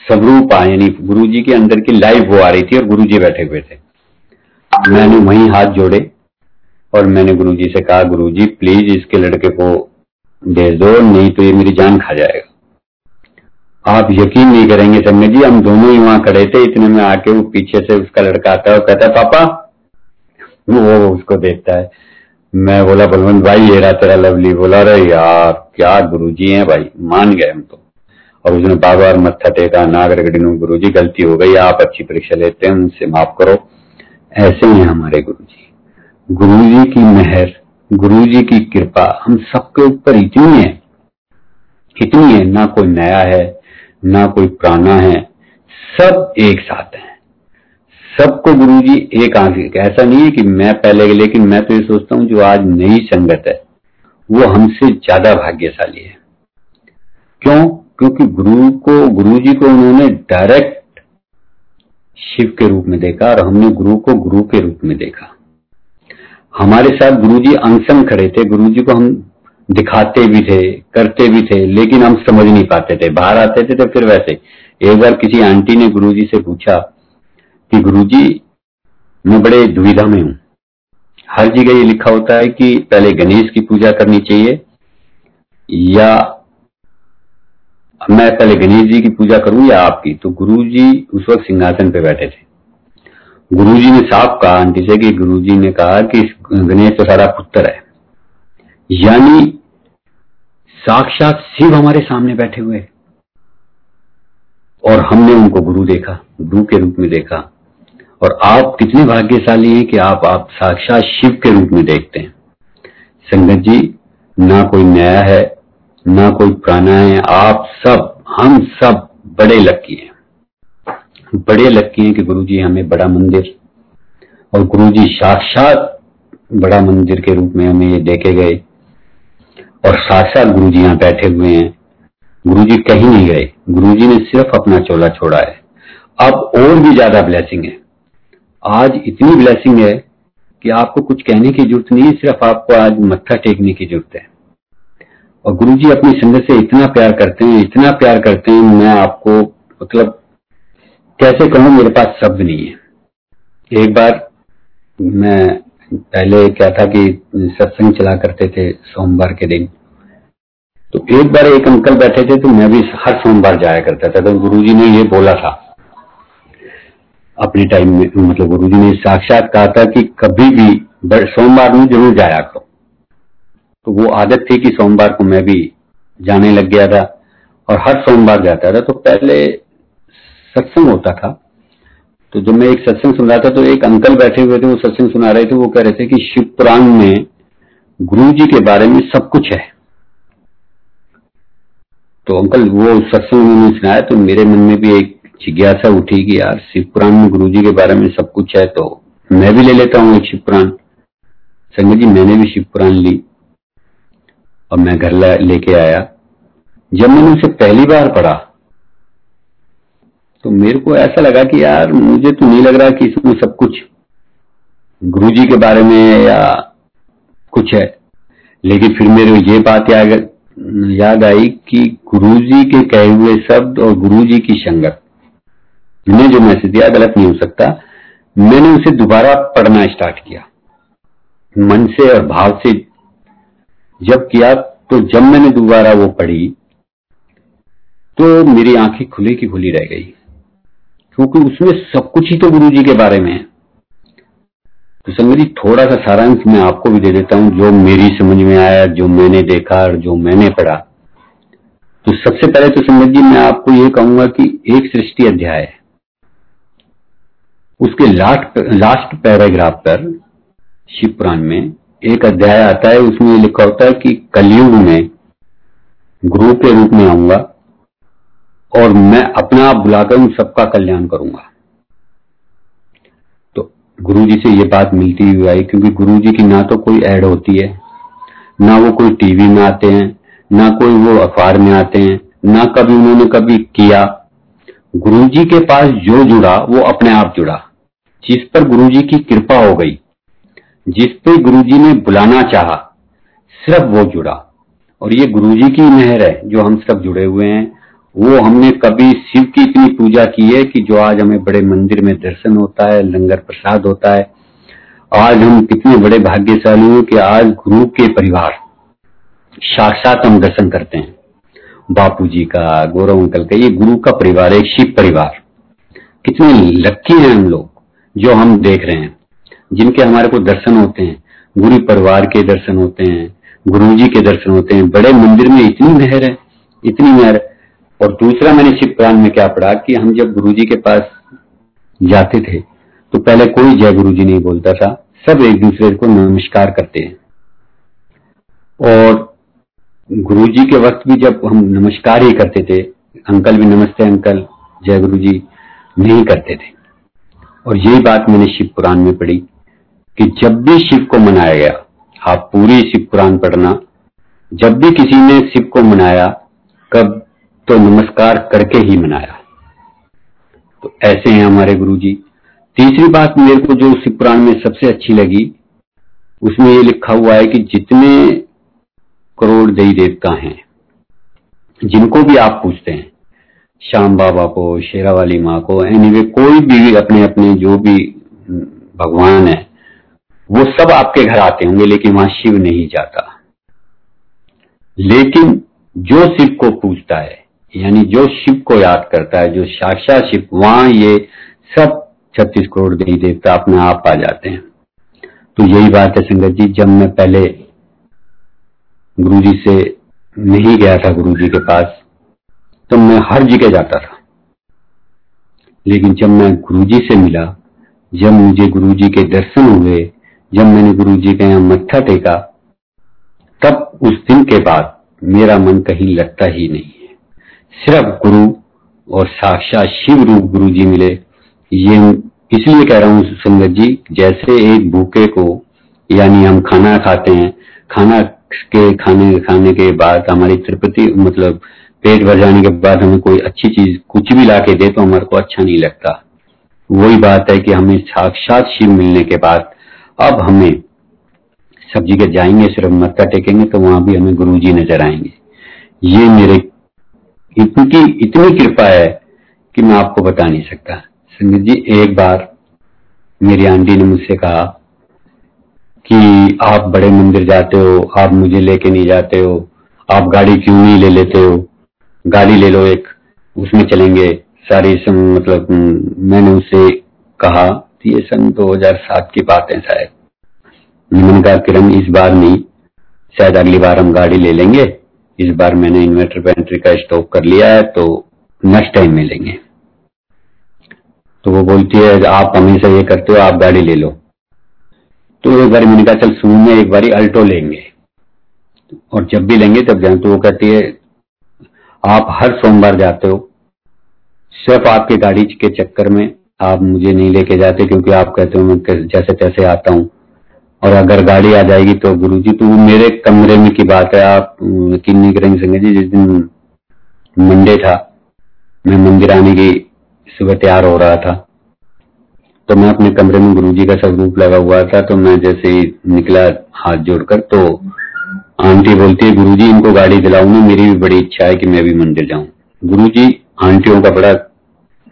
स्वरूप यानी गुरु जी के अंदर की लाइव वो आ रही थी और गुरु जी बैठे हुए थे। मैंने वहीं हाथ जोड़े और मैंने गुरु जी से कहा गुरु जी प्लीज़ इसके लड़के को भेज दो, नहीं तो ये मेरी जान खा जाएगा। आप यकीन नहीं करेंगे संजय जी, हम दोनों ही वहाँ खड़े थे, इतने में आके वो पीछे से उसका लड़का आता है और कहता है, पापा। वो उसको देखता है। मैं बोला, बलवंत भाई, ये रहा तेरा लवली? बोला रहे यार, क्या गुरुजी हैं भाई, मान गए हम तो। और उसने बार बार मत्था टेका, नागर गुरु जी गलती हो गई, आप अच्छी परीक्षा लेते हैं, उनसे माफ़ करो। ऐसे ही हमारे गुरु जी गुरु जी की मेहर गुरु जी की कृपा, हम सबके ऊपर इतनी है इतनी है, ना कोई नया है ना कोई पुराना है, सब एक साथ है। सबको गुरु जी एक आँख ऐसा नहीं है कि मैं पहले लेकिन मैं तो ये सोचता हूँ जो आज नई संगत है, वो हमसे ज़्यादा भाग्यशाली है। क्यों? क्योंकि गुरु को गुरु जी को उन्होंने डायरेक्ट शिव के रूप में देखा और हमने गुरु को गुरु के रूप में देखा। हमारे साथ गुरु जी अंगसंग खड़े थे गुरु जी को हम दिखाते भी थे, करते भी थे, लेकिन हम समझ नहीं पाते थे। बाहर आते थे तो फिर वैसे। एक बार किसी आंटी ने गुरु जी से पूछा कि गुरुजी, मैं बड़े दुविधा में हूँ। हर जगह ये लिखा होता है कि पहले गणेश की पूजा करनी चाहिए, या मैं पहले गणेश जी की पूजा करूँ या आपकी? तो गुरु जी उस वक्त सिंहासन पे बैठे थे। गुरु जी ने साफ़ कहा, आंटी से, कि गुरु जी ने कहा कि गणेश तो सारा पुत्र है। यानी साक्षात शिव हमारे सामने बैठे हुए। और हमने उनको गुरु देखा, गुरु के रूप में देखा। और आप कितने भाग्यशाली हैं कि आप आप साक्षात शिव के रूप में देखते हैं। संगत जी, ना कोई नया है, ना कोई पुराना है। आप सब, हम सब बड़े लक्की हैं। बड़े लक्की हैं कि गुरु जी हमें बड़ा मंदिर और गुरु जी साक्षात बड़ा मंदिर के रूप में हमें ये देखे गए। और साथ साथ गुरु जी यहाँ बैठे हुए हैं। गुरु जी कहीं नहीं गए। गुरु जी ने सिर्फ़ अपना चोला छोड़ा है। अब और भी ज़्यादा ब्लेसिंग है। आज इतनी ब्लेसिंग है कि आपको कुछ कहने की ज़रूरत नहीं, सिर्फ़ आपको आज मत्था टेकने की ज़रूरत है। और गुरु जी अपनी संगत से इतना प्यार करते हैं, इतना प्यार करते हैं, मैं आपको मतलब कैसे कहूँ, मेरे पास शब्द नहीं है। एक बार मैं पहले क्या था कि सत्संग चला करते थे सोमवार के दिन। तो एक बार एक अंकल बैठे थे तो मैं भी हर सोमवार जाया करता था तो गुरुजी ने ये बोला था। अपने टाइम में मतलब गुरु जी ने साक्षात कहा था कि कभी भी सोमवार में ज़रूर जाया करो। तो वो आदत थी कि सोमवार को मैं भी जाने लग गया था और हर सोमवार जाता था। तो पहले सत्संग होता था। तो जब मैं एक सत्संग सुन रहा था तो एक अंकल बैठे हुए थे, वो सत्संग सुना रहे थे, वो कह रहे थे कि शिव पुराण में गुरु जी के बारे में सब कुछ है। तो अंकल, वो सत्संग उन्होंने सुनाया तो मेरे मन में भी एक जिज्ञासा उठी कि यार, शिव पुराण में गुरु जी के बारे में सब कुछ है तो मैं भी ले लेता हूँ एक शिव पुराण। संगत जी, मैंने भी शिव पुराण ली। और मैं घर लेके आया। जब मैंने उसे पहली बार पढ़ा तो मेरे को ऐसा लगा कि यार, मुझे तो नहीं लग रहा कि इसमें सब कुछ गुरु जी के बारे में या कुछ है। लेकिन फिर मेरे ये बात याद याद आई कि गुरु जी के कहे हुए शब्द और गुरु जी की संगत। ने जो मैसेज दिया, गलत नहीं हो सकता। मैंने उसे दोबारा पढ़ना स्टार्ट किया। मन से और भाव से जब किया तो जब मैंने दोबारा वो पढ़ी तो मेरी आँखें खुली की खुली रह गई। क्योंकि उसमें सब कुछ ही तो गुरु जी के बारे में है। तो संगत जी थोड़ा सा सारांश मैं आपको भी दे देता हूँ, जो मेरी समझ में आया, जो मैंने देखा और जो मैंने पढ़ा। तो सबसे पहले तो संगत जी, मैं आपको ये कहूँगा कि एक सृष्टि अध्याय है। उसके लास्ट लास्ट पैराग्राफ पर, शिव पुराण में एक अध्याय आता है, उसमें लिखा होता है कि कलयुग में गुरु के रूप में आऊँगा। और मैं अपना आप बुलाकर उन सबका कल्याण करूँगा। तो गुरु जी से ये बात मिलती हुई आई, क्योंकि गुरु जी की ना तो कोई ऐड होती है, ना वो कोई टीवी में आते हैं, ना कोई वो अखबार में आते हैं, ना कभी उन्होंने कभी किया। गुरु जी के पास जो जुड़ा, वो अपने आप जुड़ा। जिस पर गुरु जी की कृपा हो गई, जिस पे गुरुजी ने बुलाना चाहा, सिर्फ़ वो जुड़ा। और ये गुरु जी की मेहर है, जो हम सब जुड़े हुए हैं। वो हमने कभी शिव की इतनी पूजा की है कि जो आज हमें बड़े मंदिर में दर्शन होता है, लंगर प्रसाद होता है, आज हम कितने बड़े भाग्यशाली हैं कि आज गुरु के परिवार साक्षात हम दर्शन करते हैं। बापू जी का, गौरव अंकल का, ये गुरु का परिवार है, शिव परिवार। कितने लक्की हैं हम लोग जो हम देख रहे हैं। जिनके हमारे को दर्शन होते हैं, गुरु परिवार के दर्शन होते हैं, गुरु जी के दर्शन होते हैं। बड़े मंदिर में इतनी मेहर है, इतनी मेहर और दूसरा मैंने शिव पुराण में क्या पढ़ा कि हम जब गुरु के पास जाते थे तो पहले कोई जय गुरु जी नहीं बोलता था। सब एक दूसरे को नमस्कार करते हैं। और गुरु जी के वक्त भी जब हम नमस्कार ही करते थे, अंकल भी नमस्ते अंकल, जय गुरु जी नहीं करते थे। और यही बात मैंने शिव पुराण में पढ़ी कि जब भी शिव को मनाया गया, आप पूरी शिव पुराण पढ़ना। जब भी किसी ने शिव को मनाया, कब तो नमस्कार करके ही मनाया। तो ऐसे हैं हमारे गुरु जी तीसरी बात मेरे को जो शिव पुराण में सबसे अच्छी लगी, उसमें ये लिखा हुआ है कि जितने करोड़ देवी देवता हैं, जिनको भी आप पूछते हैं, श्याम बाबा को शेरा वाली माँ को एनी एनीवे कोई भी अपने अपने जो भी भगवान है, वो सब आपके घर आते होंगे, लेकिन वहाँ शिव नहीं जाता। लेकिन जो शिव को पूछता है यानी जो शिव को याद करता है, जो साक्षात शिव, वहाँ ये सब छत्तीस करोड़ देवी देवता अपने आप आ जाते हैं। तो यही बात है संगत जी, जब मैं पहले गुरु जी से नहीं गया था गुरु जी के पास तो मैं हर जगह जाता था। लेकिन जब मैं गुरु जी से मिला, जब मुझे गुरु जी के दर्शन हुए, जब मैंने गुरु जी के यहाँ मत्था टेका, तब उस दिन के बाद मेरा मन कहीं लगता ही नहीं। सिर्फ़ गुरु और साक्षात शिव रूप गुरु जी मिले। ये इसलिए कह रहा हूँ संगत जी, जैसे एक भूखे को, यानी हम खाना खाते हैं, खाना के खाने खाने के बाद हमारी त्रिपति मतलब पेट भर जाने के बाद हमें कोई अच्छी चीज़ कुछ भी ला के दे तो हमारे को अच्छा नहीं लगता। वही बात है कि हमें साक्षात शिव मिलने के बाद अब हमें सब्ज़ी के जाएँगे, सिर्फ़ मत्था टेकेंगे तो वहाँ भी हमें गुरु जी नज़र आएँगे। ये मेरे इनकी इतनी कृपा है कि मैं आपको बता नहीं सकता। संगत जी एक बार मेरी आंटी ने मुझसे कहा कि आप बड़े मंदिर जाते हो आप मुझे लेके नहीं जाते हो आप गाड़ी क्यों नहीं ले लेते हो? गाड़ी ले लो एक उसमें चलेंगे। सारी सम, मतलब मैंने उससे कहा ये सन 2007 की बात है शायद। मैंने कहा किरण इस बार नहीं शायद अगली बार हम गाड़ी ले लेंगे। इस बार मैंने इन्वर्टर बैटरी का स्टॉक कर लिया है तो नेक्स्ट टाइम मिलेंगे। तो वो बोलती है, आप हमेशा ये करते हो, आप गाड़ी ले लो। तो एक बार मैंने कहा, चल, सुन, में एक बारी अल्टो लेंगे। और जब भी लेंगे, तब जाए तो वो कहती है, आप हर सोमवार जाते हो, सिर्फ़ आपकी गाड़ी के चक्कर में आप मुझे नहीं लेके जाते, क्योंकि आप कहते हो, मैं जैसे तैसे आता हूँ। और अगर गाड़ी आ जाएगी तो गुरु जी तो मेरे कमरे में की बात है। आप यकीन नहीं करेंगे संगे जी, जिस दिन मंडे था, मैं मंदिर आने की सुबह तैयार हो रहा था तो मैं अपने कमरे में गुरुजी का स्वरूप लगा हुआ था तो मैं जैसे ही निकला हाथ जोड़कर तो आंटी बोलती है, गुरुजी, इनको गाड़ी दिलाऊँगी मेरी भी बड़ी इच्छा है कि मैं भी मंदिर जाऊँ। गुरु जी आंटियों का बड़ा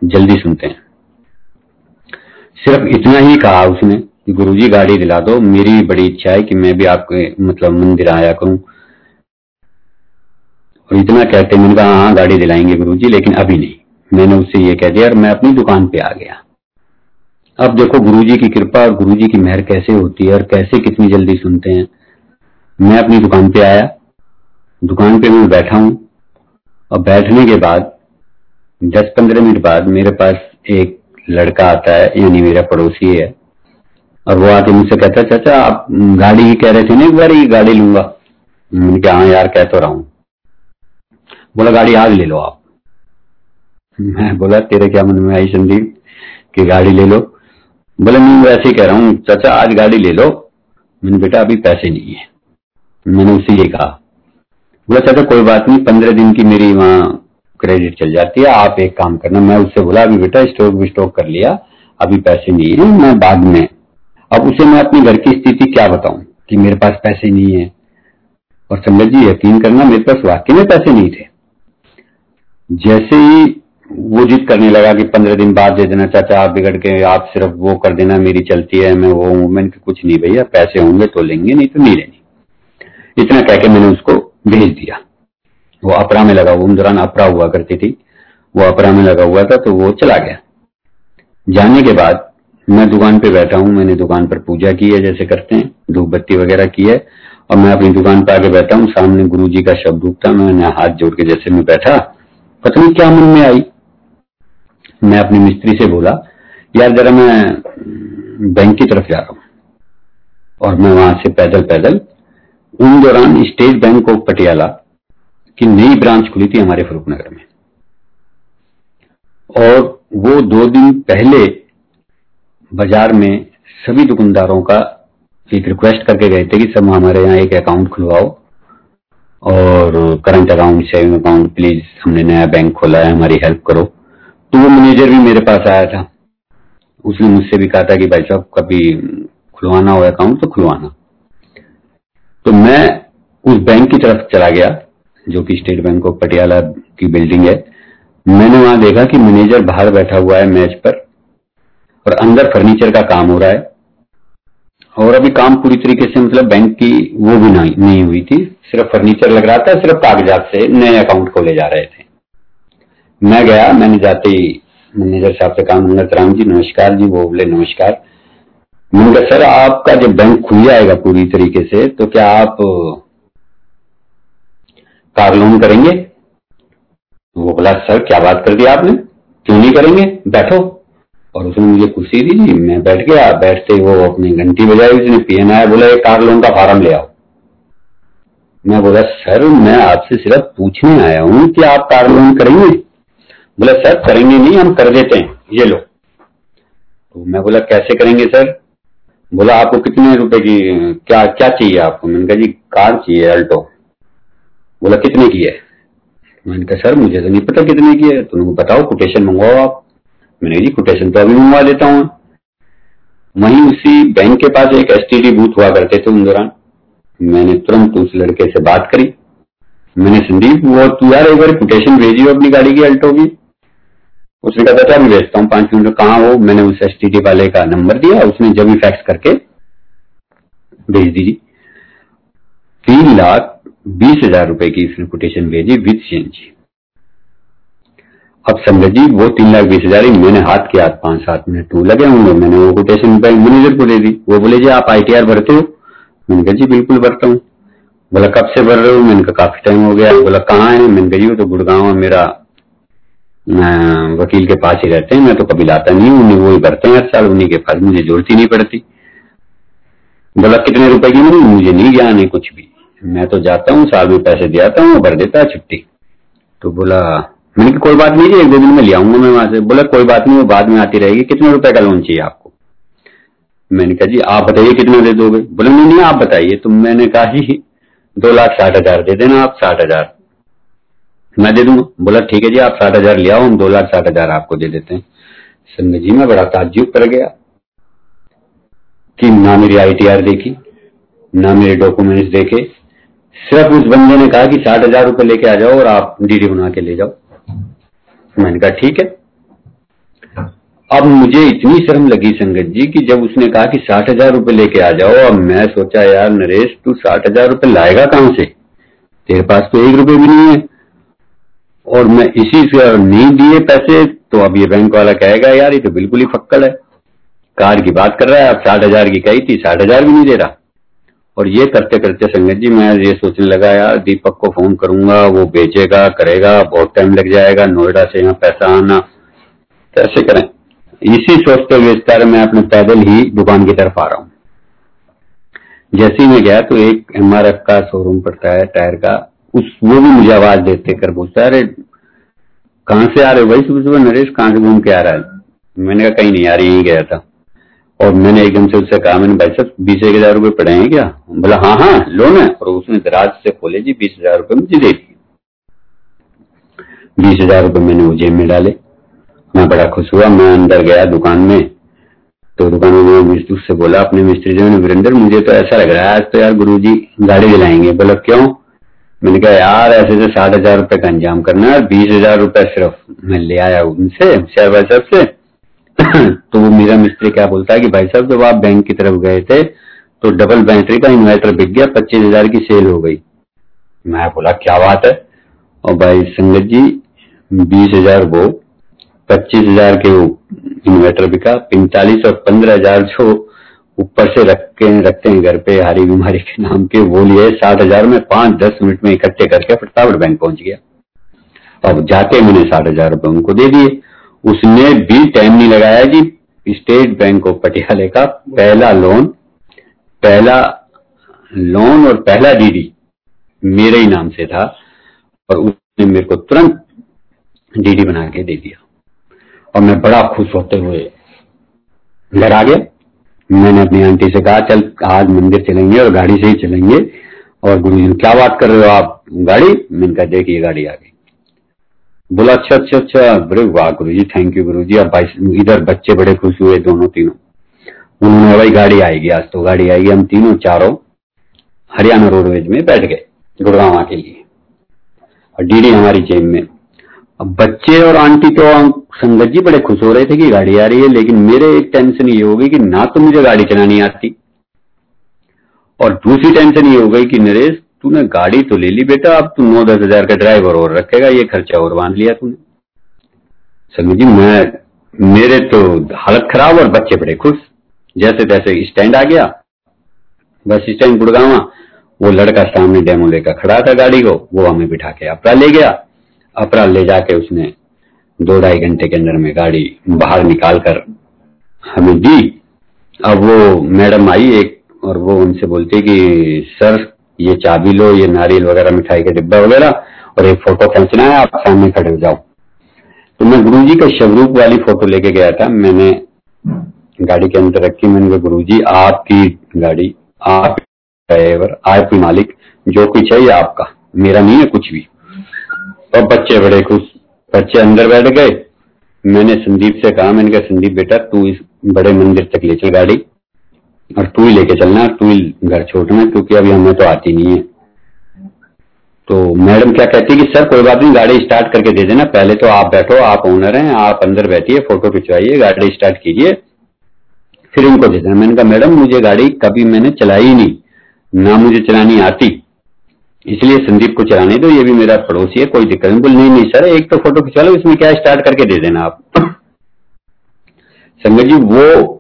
जल्दी सुनते हैं। सिर्फ़ इतना ही कहा उसने कि गुरुजी गाड़ी दिला दो। मेरी बड़ी इच्छा है कि मैं भी आपके मतलब मंदिर आया करूँ। और इतना कहते मैंने कहा हाँ गाड़ी दिलाएँगे गुरुजी, लेकिन अभी नहीं। मैंने उससे ये कह दिया, और मैं अपनी दुकान पे आ गया। अब देखो, गुरुजी की कृपा और गुरुजी की मेहर कैसे होती है और कैसे कितनी जल्दी सुनते हैं। मैं अपनी दुकान पे आया। दुकान पे मैं बैठा हूँ। और बैठने के बाद, दस पंद्रह मिनट बाद मेरे पास एक लड़का आता है, यानी मेरा पड़ोसी है। और वो आके मुझसे कहता है, चाचा, आप गाड़ी ही कह रहे थे ना एक बार, ये गाड़ी लूँगा। मैंने कहा हाँ यार, कह तो रहा हूँ। बोला, गाड़ी आज ले लो आप। मैं बोला, तेरे क्या मन में आई संदीप कि गाड़ी ले लो? बोले, नहीं वैसे ही कह रहा हूँ, चाचा, आज गाड़ी ले लो। मैंने बेटा, अभी पैसे नहीं है। मैंने उससे ये कहा। बोला, चाचा, कोई बात नहीं, पंद्रह दिन की मेरी वहाँ क्रेडिट चल जाती है, आप एक काम करना। मैं उससे बोला, अभी बेटा, स्टॉक भी स्टॉक कर लिया, अभी पैसे नहीं है, मैं बाद में अब उसे मैं अपनी घर की स्थिति क्या बताऊँ कि मेरे पास पैसे नहीं है? और संगत जी, यकीन करना मेरे पास वाकई में पैसे नहीं थे। जैसे ही वो जिद करने लगा कि पंद्रह दिन बाद दे देना चाचा, आप बिगड़ के आप सिर्फ़ वो कर देना, मेरी चलती है, मैं वो मूवमेंट कुछ नहीं भैया, पैसे होंगे तो लेंगे, नहीं तो नहीं लेंगे। इतना कह के मैंने उसको भेज दिया। वो अपरा में लगा हुआ उन दौरान अपरा हुआ करती थी। वो अपरा में लगा हुआ था तो वो चला गया। जाने के बाद मैं दुकान पे बैठा हूँ, मैंने दुकान पर पूजा की है, जैसे करते हैं धूप बत्ती वगैरह की है, और मैं अपनी दुकान पर आके बैठा हूँ, सामने गुरु जी का शब्द उठता, मैंने हाथ जोड़ के जैसे मैं बैठा, पता नहीं क्या मन में आई। मैं अपने मिस्त्री से बोला, यार जरा मैं बैंक की तरफ़ जा रहा हूँ। और मैं वहाँ से पैदल पैदल, उन दौरान स्टेट बैंक ऑफ़ पटियाला की नई ब्रांच खुली थी हमारे फरूखनगर में। और वो दो दिन पहले बाज़ार में सभी दुकानदारों का एक रिक्वेस्ट करके गए थे कि सब हमारे यहाँ एक अकाउंट खुलवाओ और current account saving account please हमने नया बैंक खोला है, हमारी हेल्प करो। तो वो मैनेजर भी मेरे पास आया था। उसने मुझसे भी कहा था कि भाई साहब, कभी खुलवाना हो अकाउंट तो खुलवाना। तो मैं उस बैंक की तरफ़ चला गया, जो कि स्टेट बैंक ऑफ़ पटियाला की बिल्डिंग है। मैंने वहाँ देखा कि मैनेजर बाहर बैठा हुआ है मैच पर। और अंदर फर्नीचर का काम हो रहा है। और अभी काम पूरी तरीके से मतलब बैंक की वो भी नहीं, नहीं हुई थी। सिर्फ़ फर्नीचर लग रहा था सिर्फ़ कागजात से नए अकाउंट खोले जा रहे थे। मैं गया मैंने जाते ही मैनेजर साहब से कहा मंगत राम जी नमस्कार जी वो बोले नमस्कार। मैंने सर आपका जब बैंक खुल जाएगा पूरी तरीके से तो क्या आप कार लोन करेंगे? वो बोला सर क्या बात कर दी आपने? क्यों नहीं करेंगे? बैठो। और उसने मुझे कुर्सी दी मैं बैठ गया, बैठते वो अपनी घंटी बजाई, उसने पीएन आया बोला एक कार लोन का फार्म ले आओ। मैं बोला, सर, मैं आपसे सिर्फ़ पूछने आया हूँ कि आप कार लोन करेंगे? बोला, सर, करेंगे नहीं, हम कर देते हैं, ये लो। तो मैं बोला, कैसे करेंगे, सर? बोला, आपको कितने रुपए की, क्या क्या चाहिए आपको? मैंने कहा, जी, कार चाहिए अल्टो बोला, कितने की है? मैंने कहा, सर, मुझे तो नहीं पता कितने की है तुमको बताओ, कोटेशन मंगवाओ आप। मैंने जी कोटेशन तो अभी मंगवा देता हूँ। वहीं उसी बैंक के पास एक एसटीडी बूथ हुआ करते थे उन दौरान। मैंने तुरंत उस लड़के से बात करी। मैंने संदीप, वो तू यार एक बार कोटेशन भेजी हो अपनी गाड़ी की अल्टो की। उसने कहा बेटा मैं भेजता हूँ, पाँच मिनट कहा वो मैंने उस एस वाले का नंबर दिया, उसने जब भी फैक्स करके भेज दीजिए तीन लाख बीस हज़ार रुपए की इसने कोटेशन भेजी विथ सीएनजी अब संगत जी, वो तीन लाख बीस हज़ार मैंने हाथ के हाथ पाँच सात मिनट टू लगे होंगे, मैंने वो कोटेशन बैंक मैनेजर को दे दी। वो बोले, जी, आप आईटीआर भरते हो? मैंने कहा, जी, बिल्कुल भरता हूँ। बोला, कब से भर रहे हो? मैंने कहा, काफ़ी टाइम हो गया। बोला, कहाँ है? मैंने कही तो गुड़गांव मेरा वकील के पास ही रहते हैं। मैं तो कभी लाता नहीं हूँ वो वही भरते हैं हर साल, उन्हीं के पास मुझे ज़रूरत ही नहीं पड़ती। बोला, कितने रुपए की मिली मुझे नहीं ज्ञान है कुछ भी। मैं तो जाता हूँ, साल में पैसे दिया था हूँ भर देता है छुट्टी। तो बोला मैंने कहा, कोई बात नहीं जी एक दो दिन में ले आऊँगा मैं वहाँ से। बोला, कोई बात नहीं, वो बाद में आती रहेगी। कितने रुपए का लोन चाहिए आपको? मैंने कहा, जी, आप बताइए कितना दे दोगे? बोले, नहीं नहीं, आप बताइए। तो मैंने कहा, जी, दो लाख साठ हज़ार दे देना आप, साठ हज़ार। मैं दे दूँगा। बोला, ठीक है जी, आप साठ हज़ार ले आओ, हम दो लाख साठ हज़ार आपको दे देते हैं। संजय जी, मैं बड़ा ताज्जुब कर गया कि ना मेरी आईटीआर देखी, ना मेरे डॉक्यूमेंट्स देखे। सिर्फ़ उस बंदे ने कहा कि साठ हज़ार रुपए लेके आ जाओ और आप डीडी बना के ले जाओ। मैंने कहा, ठीक है। अब मुझे इतनी शर्म लगी संगत जी कि जब उसने कहा कि साठ हज़ार रुपए लेके आ जाओ, अब मैं सोचा, यार नरेश, तू साठ हज़ार रुपए लाएगा कहाँ से? तेरे पास तो एक रुपए भी नहीं है। और मैं इसी से नहीं दिए पैसे तो अब ये बैंक वाला कहेगा, यार, ये तो बिल्कुल ही फक्कड़ है। कार की बात कर रहा है अब साठ हज़ार की कही थी, साठ हज़ार भी नहीं दे रहा। और ये करते करते संगत जी, मैं ये सोचने लगा, यार, दीपक को फ़ोन करूँगा, वो बेचेगा, करेगा, बहुत टाइम लग जाएगा, नोएडा से यहाँ पैसा आना। कैसे करें। इसी सोचते हुए मैं अपने पैदल ही दुकान की तरफ़ आ रहा हूँ। जैसे ही मैं गया तो एक एम का शोरूम पड़ता है टायर का। उस, वो भी मुझे आवाज़ देते कर पूछता है अरे, कहाँ से आ रहे हो भाई? सुबह सुबह नरेश कहाँ से घूम के आ रहा है? मैंने कहा, कहीं नहीं आ रही यहीं गया था। और मैंने एक एकदम से उससे कहा, मैंने भाई साहब, बीस एक हज़ार रुपये पड़े हैं क्या? बोला हाँ हाँ लोन है और उसने दराज से खोले, जी, बीस हज़ार रुपये मुझे दे दिए बीस हज़ार रुपये मैंने वो जेब में डाले। मैं बड़ा खुश हुआ, मैं अंदर गया दुकान में। तो दुकान में उससे बोला, अपने मिस्त्री जी ने वीरेंद्र, मुझे तो ऐसा लग रहा है, आज तो यार गुरु जी गाड़ी दिलाएँगे। बोला, क्यों? मैंने कहा, यार, ऐसे से साठ हज़ार रुपए का अंजाम करना है, बीस हज़ार रुपए सिर्फ़ मैं ले आया उनसे, शेयर भाई साहब से (coughs) तो वो मेरा मिस्त्री क्या बोलता है कि भाई साहब, जब आप बैंक की तरफ़ गए थे तो डबल बैटरी का इन्वर्टर बिक गया, पच्चीस हज़ार की सेल हो गई। मैं बोला, क्या बात है? और भाई संगत जी, बीस हज़ार वो, पच्चीस हज़ार के वो इन्वर्टर बिका, पैंतालीस और पंद्रह हज़ार जो ऊपर से रख के, रखते हैं घर पे, हारी बीमारी के नाम के, वो लिए साठ हज़ार में पाँच, दस मिनट में इकट्ठे करके फटाफट बैंक पहुँच गया। अब जाते मैंने साठ हज़ार रुपए उनको दे दिए। उसने भी टाइम नहीं लगाया जी। स्टेट बैंक ऑफ़ पटियाले का पहला लोन पहला लोन और पहला डीडी मेरे ही नाम से था और उसने मेरे को तुरंत डीडी बना के दे दिया। और मैं बड़ा खुश होते हुए घर आ गया। मैंने अपनी आंटी से कहा, चल, आज मंदिर चलेंगे और गाड़ी से ही चलेंगे। और गुरु जी क्या बात कर रहे हो आप? गाड़ी? मैंने कहा, देखिए, गाड़ी आ गई। बोला अच्छा अच्छा अच्छा बड़े वाह गुरु जी थैंक यू गुरु जी। अब इधर बच्चे बड़े खुश हुए दोनों तीनों। उन्होंने भाई गाड़ी आएगी, आज तो गाड़ी आएगी। हम तीनों चारों हरियाणा रोडवेज़ में बैठ गए, गुड़गांव के लिए। और डीडी हमारी जेब में। अब बच्चे और आंटी तो संगत जी बड़े खुश हो रहे थे कि गाड़ी आ रही है, लेकिन मेरे एक टेंशन ये हो गई कि ना तो मुझे गाड़ी चलानी आती। और दूसरी टेंशन ये हो गई कि नरेश तूने गाड़ी तो ले ली बेटा, अब तू नौ दस हज़ार का ड्राइवर और रखेगा, ये खर्चा और बाँध लिया तूने। संगत जी, मैं, मेरे तो हालत खराब और बच्चे बड़े खुश। जैसे तैसे स्टैंड आ गया। Bus stand Gurgaon. वो लड़का सामने डेमो लेकर खड़ा था गाड़ी को। वो हमें बिठा के अपरा ले गया। अपरा ले जाके उसने दो ढाई घंटे के अंदर में गाड़ी बाहर निकाल कर हमें दी। अब वो मैडम आई एक और वो उनसे बोलती कि, सर ये चाबी लो, ये नारियल वगैरह, मिठाई का डिब्बा वगैरह, और एक फ़ोटो खींचना है, आप सामने खड़े हो जाओ। तो मैं गुरु जी का शवरूप वाली फ़ोटो लेके गया था, मैंने गाड़ी के अंदर रखी, मैंने कहा गुरु जी आपकी गाड़ी, आप ड्राइवर आपकी मालिक, जो कुछ है ये आपका, मेरा नहीं है कुछ भी। और बच्चे बड़े खुश, बच्चे अंदर बैठ गए। मैंने संदीप से कहा, मैंने कहा, संदीप बेटा, तू इस बड़े मंदिर तक ले चल गाड़ी। और टू ही लेके चलना टू ही घर छोड़ना, क्योंकि अभी हमें तो आती नहीं है। तो मैडम क्या कहती है कि, सर, कोई बात नहीं, गाड़ी स्टार्ट करके दे देना। पहले तो आप बैठो, आप ओनर हैं, आप अंदर बैठिए फ़ोटो खिंचवाइए, गाड़ी स्टार्ट कीजिए, फिर इनको दे देना। मैंने कहा, मैडम, मुझे गाड़ी कभी मैंने चलाई नहीं, ना मुझे चलानी आती। इसलिए संदीप को चलाने दो, ये भी मेरा पड़ोसी है, कोई दिक्कत नहीं। बोल, नहीं नहीं, सर, एक तो फ़ोटो खिंचवा लो, इसमें क्या स्टार्ट करके दे देना आप? (coughs) संगत जी, वो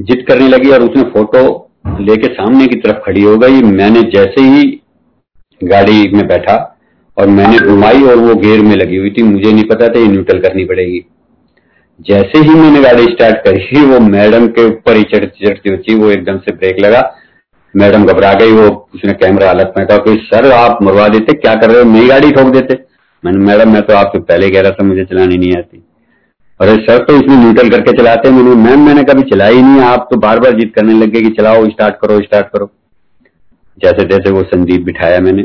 जिद करने लगी और उसने फ़ोटो लेके सामने की तरफ़ खड़ी हो गई। मैंने जैसे ही गाड़ी में बैठा और मैंने घुमाई और वो गेयर में लगी हुई थी, मुझे नहीं पता था ये न्यूट्रल करनी पड़ेगी। जैसे ही मैंने गाड़ी स्टार्ट करी, वो मैडम के ऊपर ही चढ़ती चढ़ती होती वो एकदम से ब्रेक लगा। मैडम घबरा गई, वो उसने कैमरा हालत में कहा कि, सर, आप मरवा देते, क्या कर रहे हो? मेरी गाड़ी ठोक देते। मैंने, मैडम, मैं तो आपसे पहले कह रहा था, मुझे चलानी नहीं आती। अरे सर तो इसमें न्यूट्रल करके चलाते हैं। मैंने मैम, मैंने कभी चलाई नहीं आप तो बार बार जीत करने लगे कि चलाओ स्टार्ट करो स्टार्ट करो। जैसे तैसे वो संदीप बिठाया मैंने।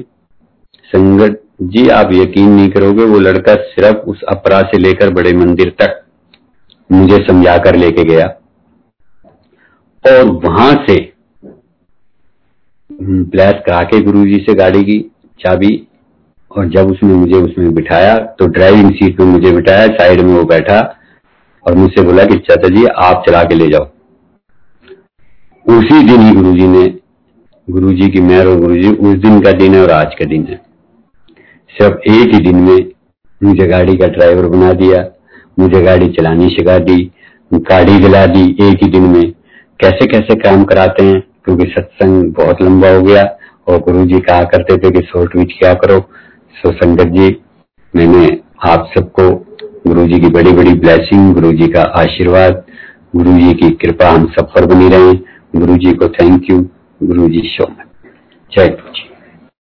संगत जी, आप यकीन नहीं करोगे, वो लड़का सिर्फ़ उस अपरा से लेकर बड़े मंदिर तक मुझे समझा कर लेके गया। और वहाँ से ब्लैस करा के गुरु जी से गाड़ी की चाबी, और जब उसने मुझे उसमें बिठाया तो ड्राइविंग सीट में मुझे बिठाया, साइड में वो बैठा। और मुझसे बोला कि, चाचा जी, आप चला के ले जाओ। उसी दिन ही गुरुजी ने, गुरुजी की मेहर और गुरुजी, उस दिन का दिन है और आज का दिन है। सिर्फ़ एक ही दिन में मुझे गाड़ी का ड्राइवर बना दिया, मुझे गाड़ी चलानी सिखा दी, गाड़ी दिला दी एक ही दिन में। कैसे कैसे काम कराते हैं, क्योंकि सत्संग बहुत लंबा हो गया और गुरु जी कहा करते थे कि शॉर्ट विच क्या करो। सो संगत जी, मैंने आप सबको गुरु जी की बड़ी बड़ी ब्लैसिंग गुरु जी का आशीर्वाद गुरु जी की कृपा हम सब पर बनी रहे। गुरु जी को thank you Guru ji show जय गुरु जी